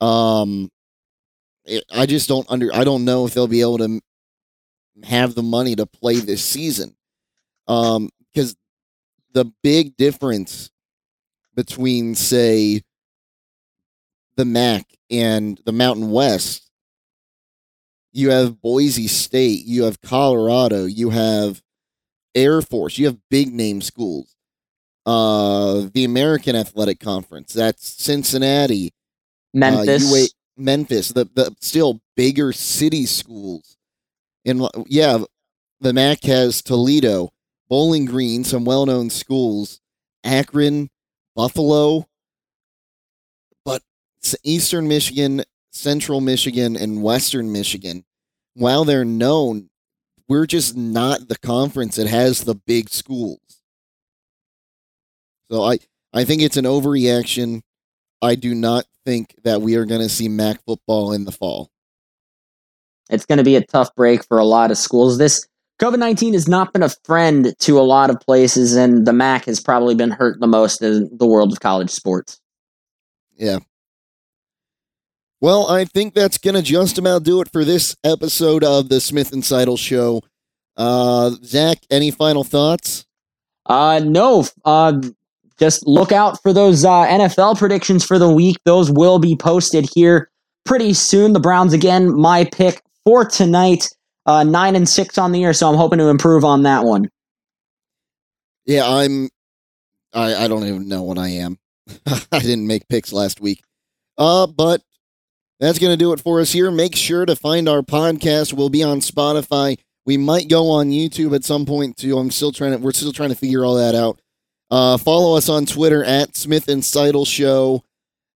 Speaker 1: Um, it, I just don't under. I don't know if they'll be able to have the money to play this season. Um, because the big difference between, say, the MAC and the Mountain West, you have Boise State, you have Colorado, you have Air Force, you have big name schools. Uh, the American Athletic Conference, that's Cincinnati,
Speaker 2: Memphis. Uh, UA,
Speaker 1: Memphis, the, the still bigger city schools. And yeah, the MAC has Toledo, Bowling Green, some well known schools, Akron, Buffalo, but Eastern Michigan, Central Michigan, and Western Michigan, while they're known, we're just not the conference that has the big schools. So I, I think it's an overreaction. I do not think that we are going to see MAC football in the fall.
Speaker 2: it's going to be a tough break for a lot of schools. This COVID 19 has not been a friend to a lot of places, and the MAC has probably been hurt the most in the world of college sports.
Speaker 1: Yeah. Well, I think that's going to just about do it for this episode of the Smith and Seidel Show. Uh, Zach, any final thoughts?
Speaker 2: Uh, no. Uh, just look out for those uh, NFL predictions for the week. Those will be posted here pretty soon. The Browns, again, my pick for tonight. Uh, nine and six on the year, so I'm hoping to improve on that one.
Speaker 1: Yeah, I'm. I I don't even know what I am. I didn't make picks last week. Uh, but that's going to do it for us here. Make sure to find our podcast. We'll be on Spotify. We might go on YouTube at some point too. I'm still trying to. We're still trying to figure all that out. Uh, follow us on Twitter at Smith and Seidel Show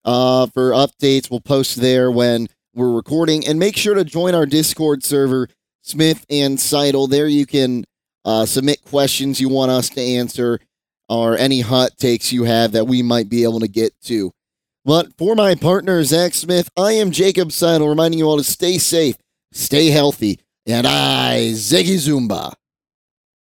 Speaker 1: uh, for updates. We'll post there when we're recording, and make sure to join our Discord server, Smith and Seidel. There you can uh, submit questions you want us to answer, or any hot takes you have that we might be able to get to. But for my partner, Zach Smith, I am Jacob Seidel, reminding you all to stay safe, stay healthy, and I, Ziggy Zumba.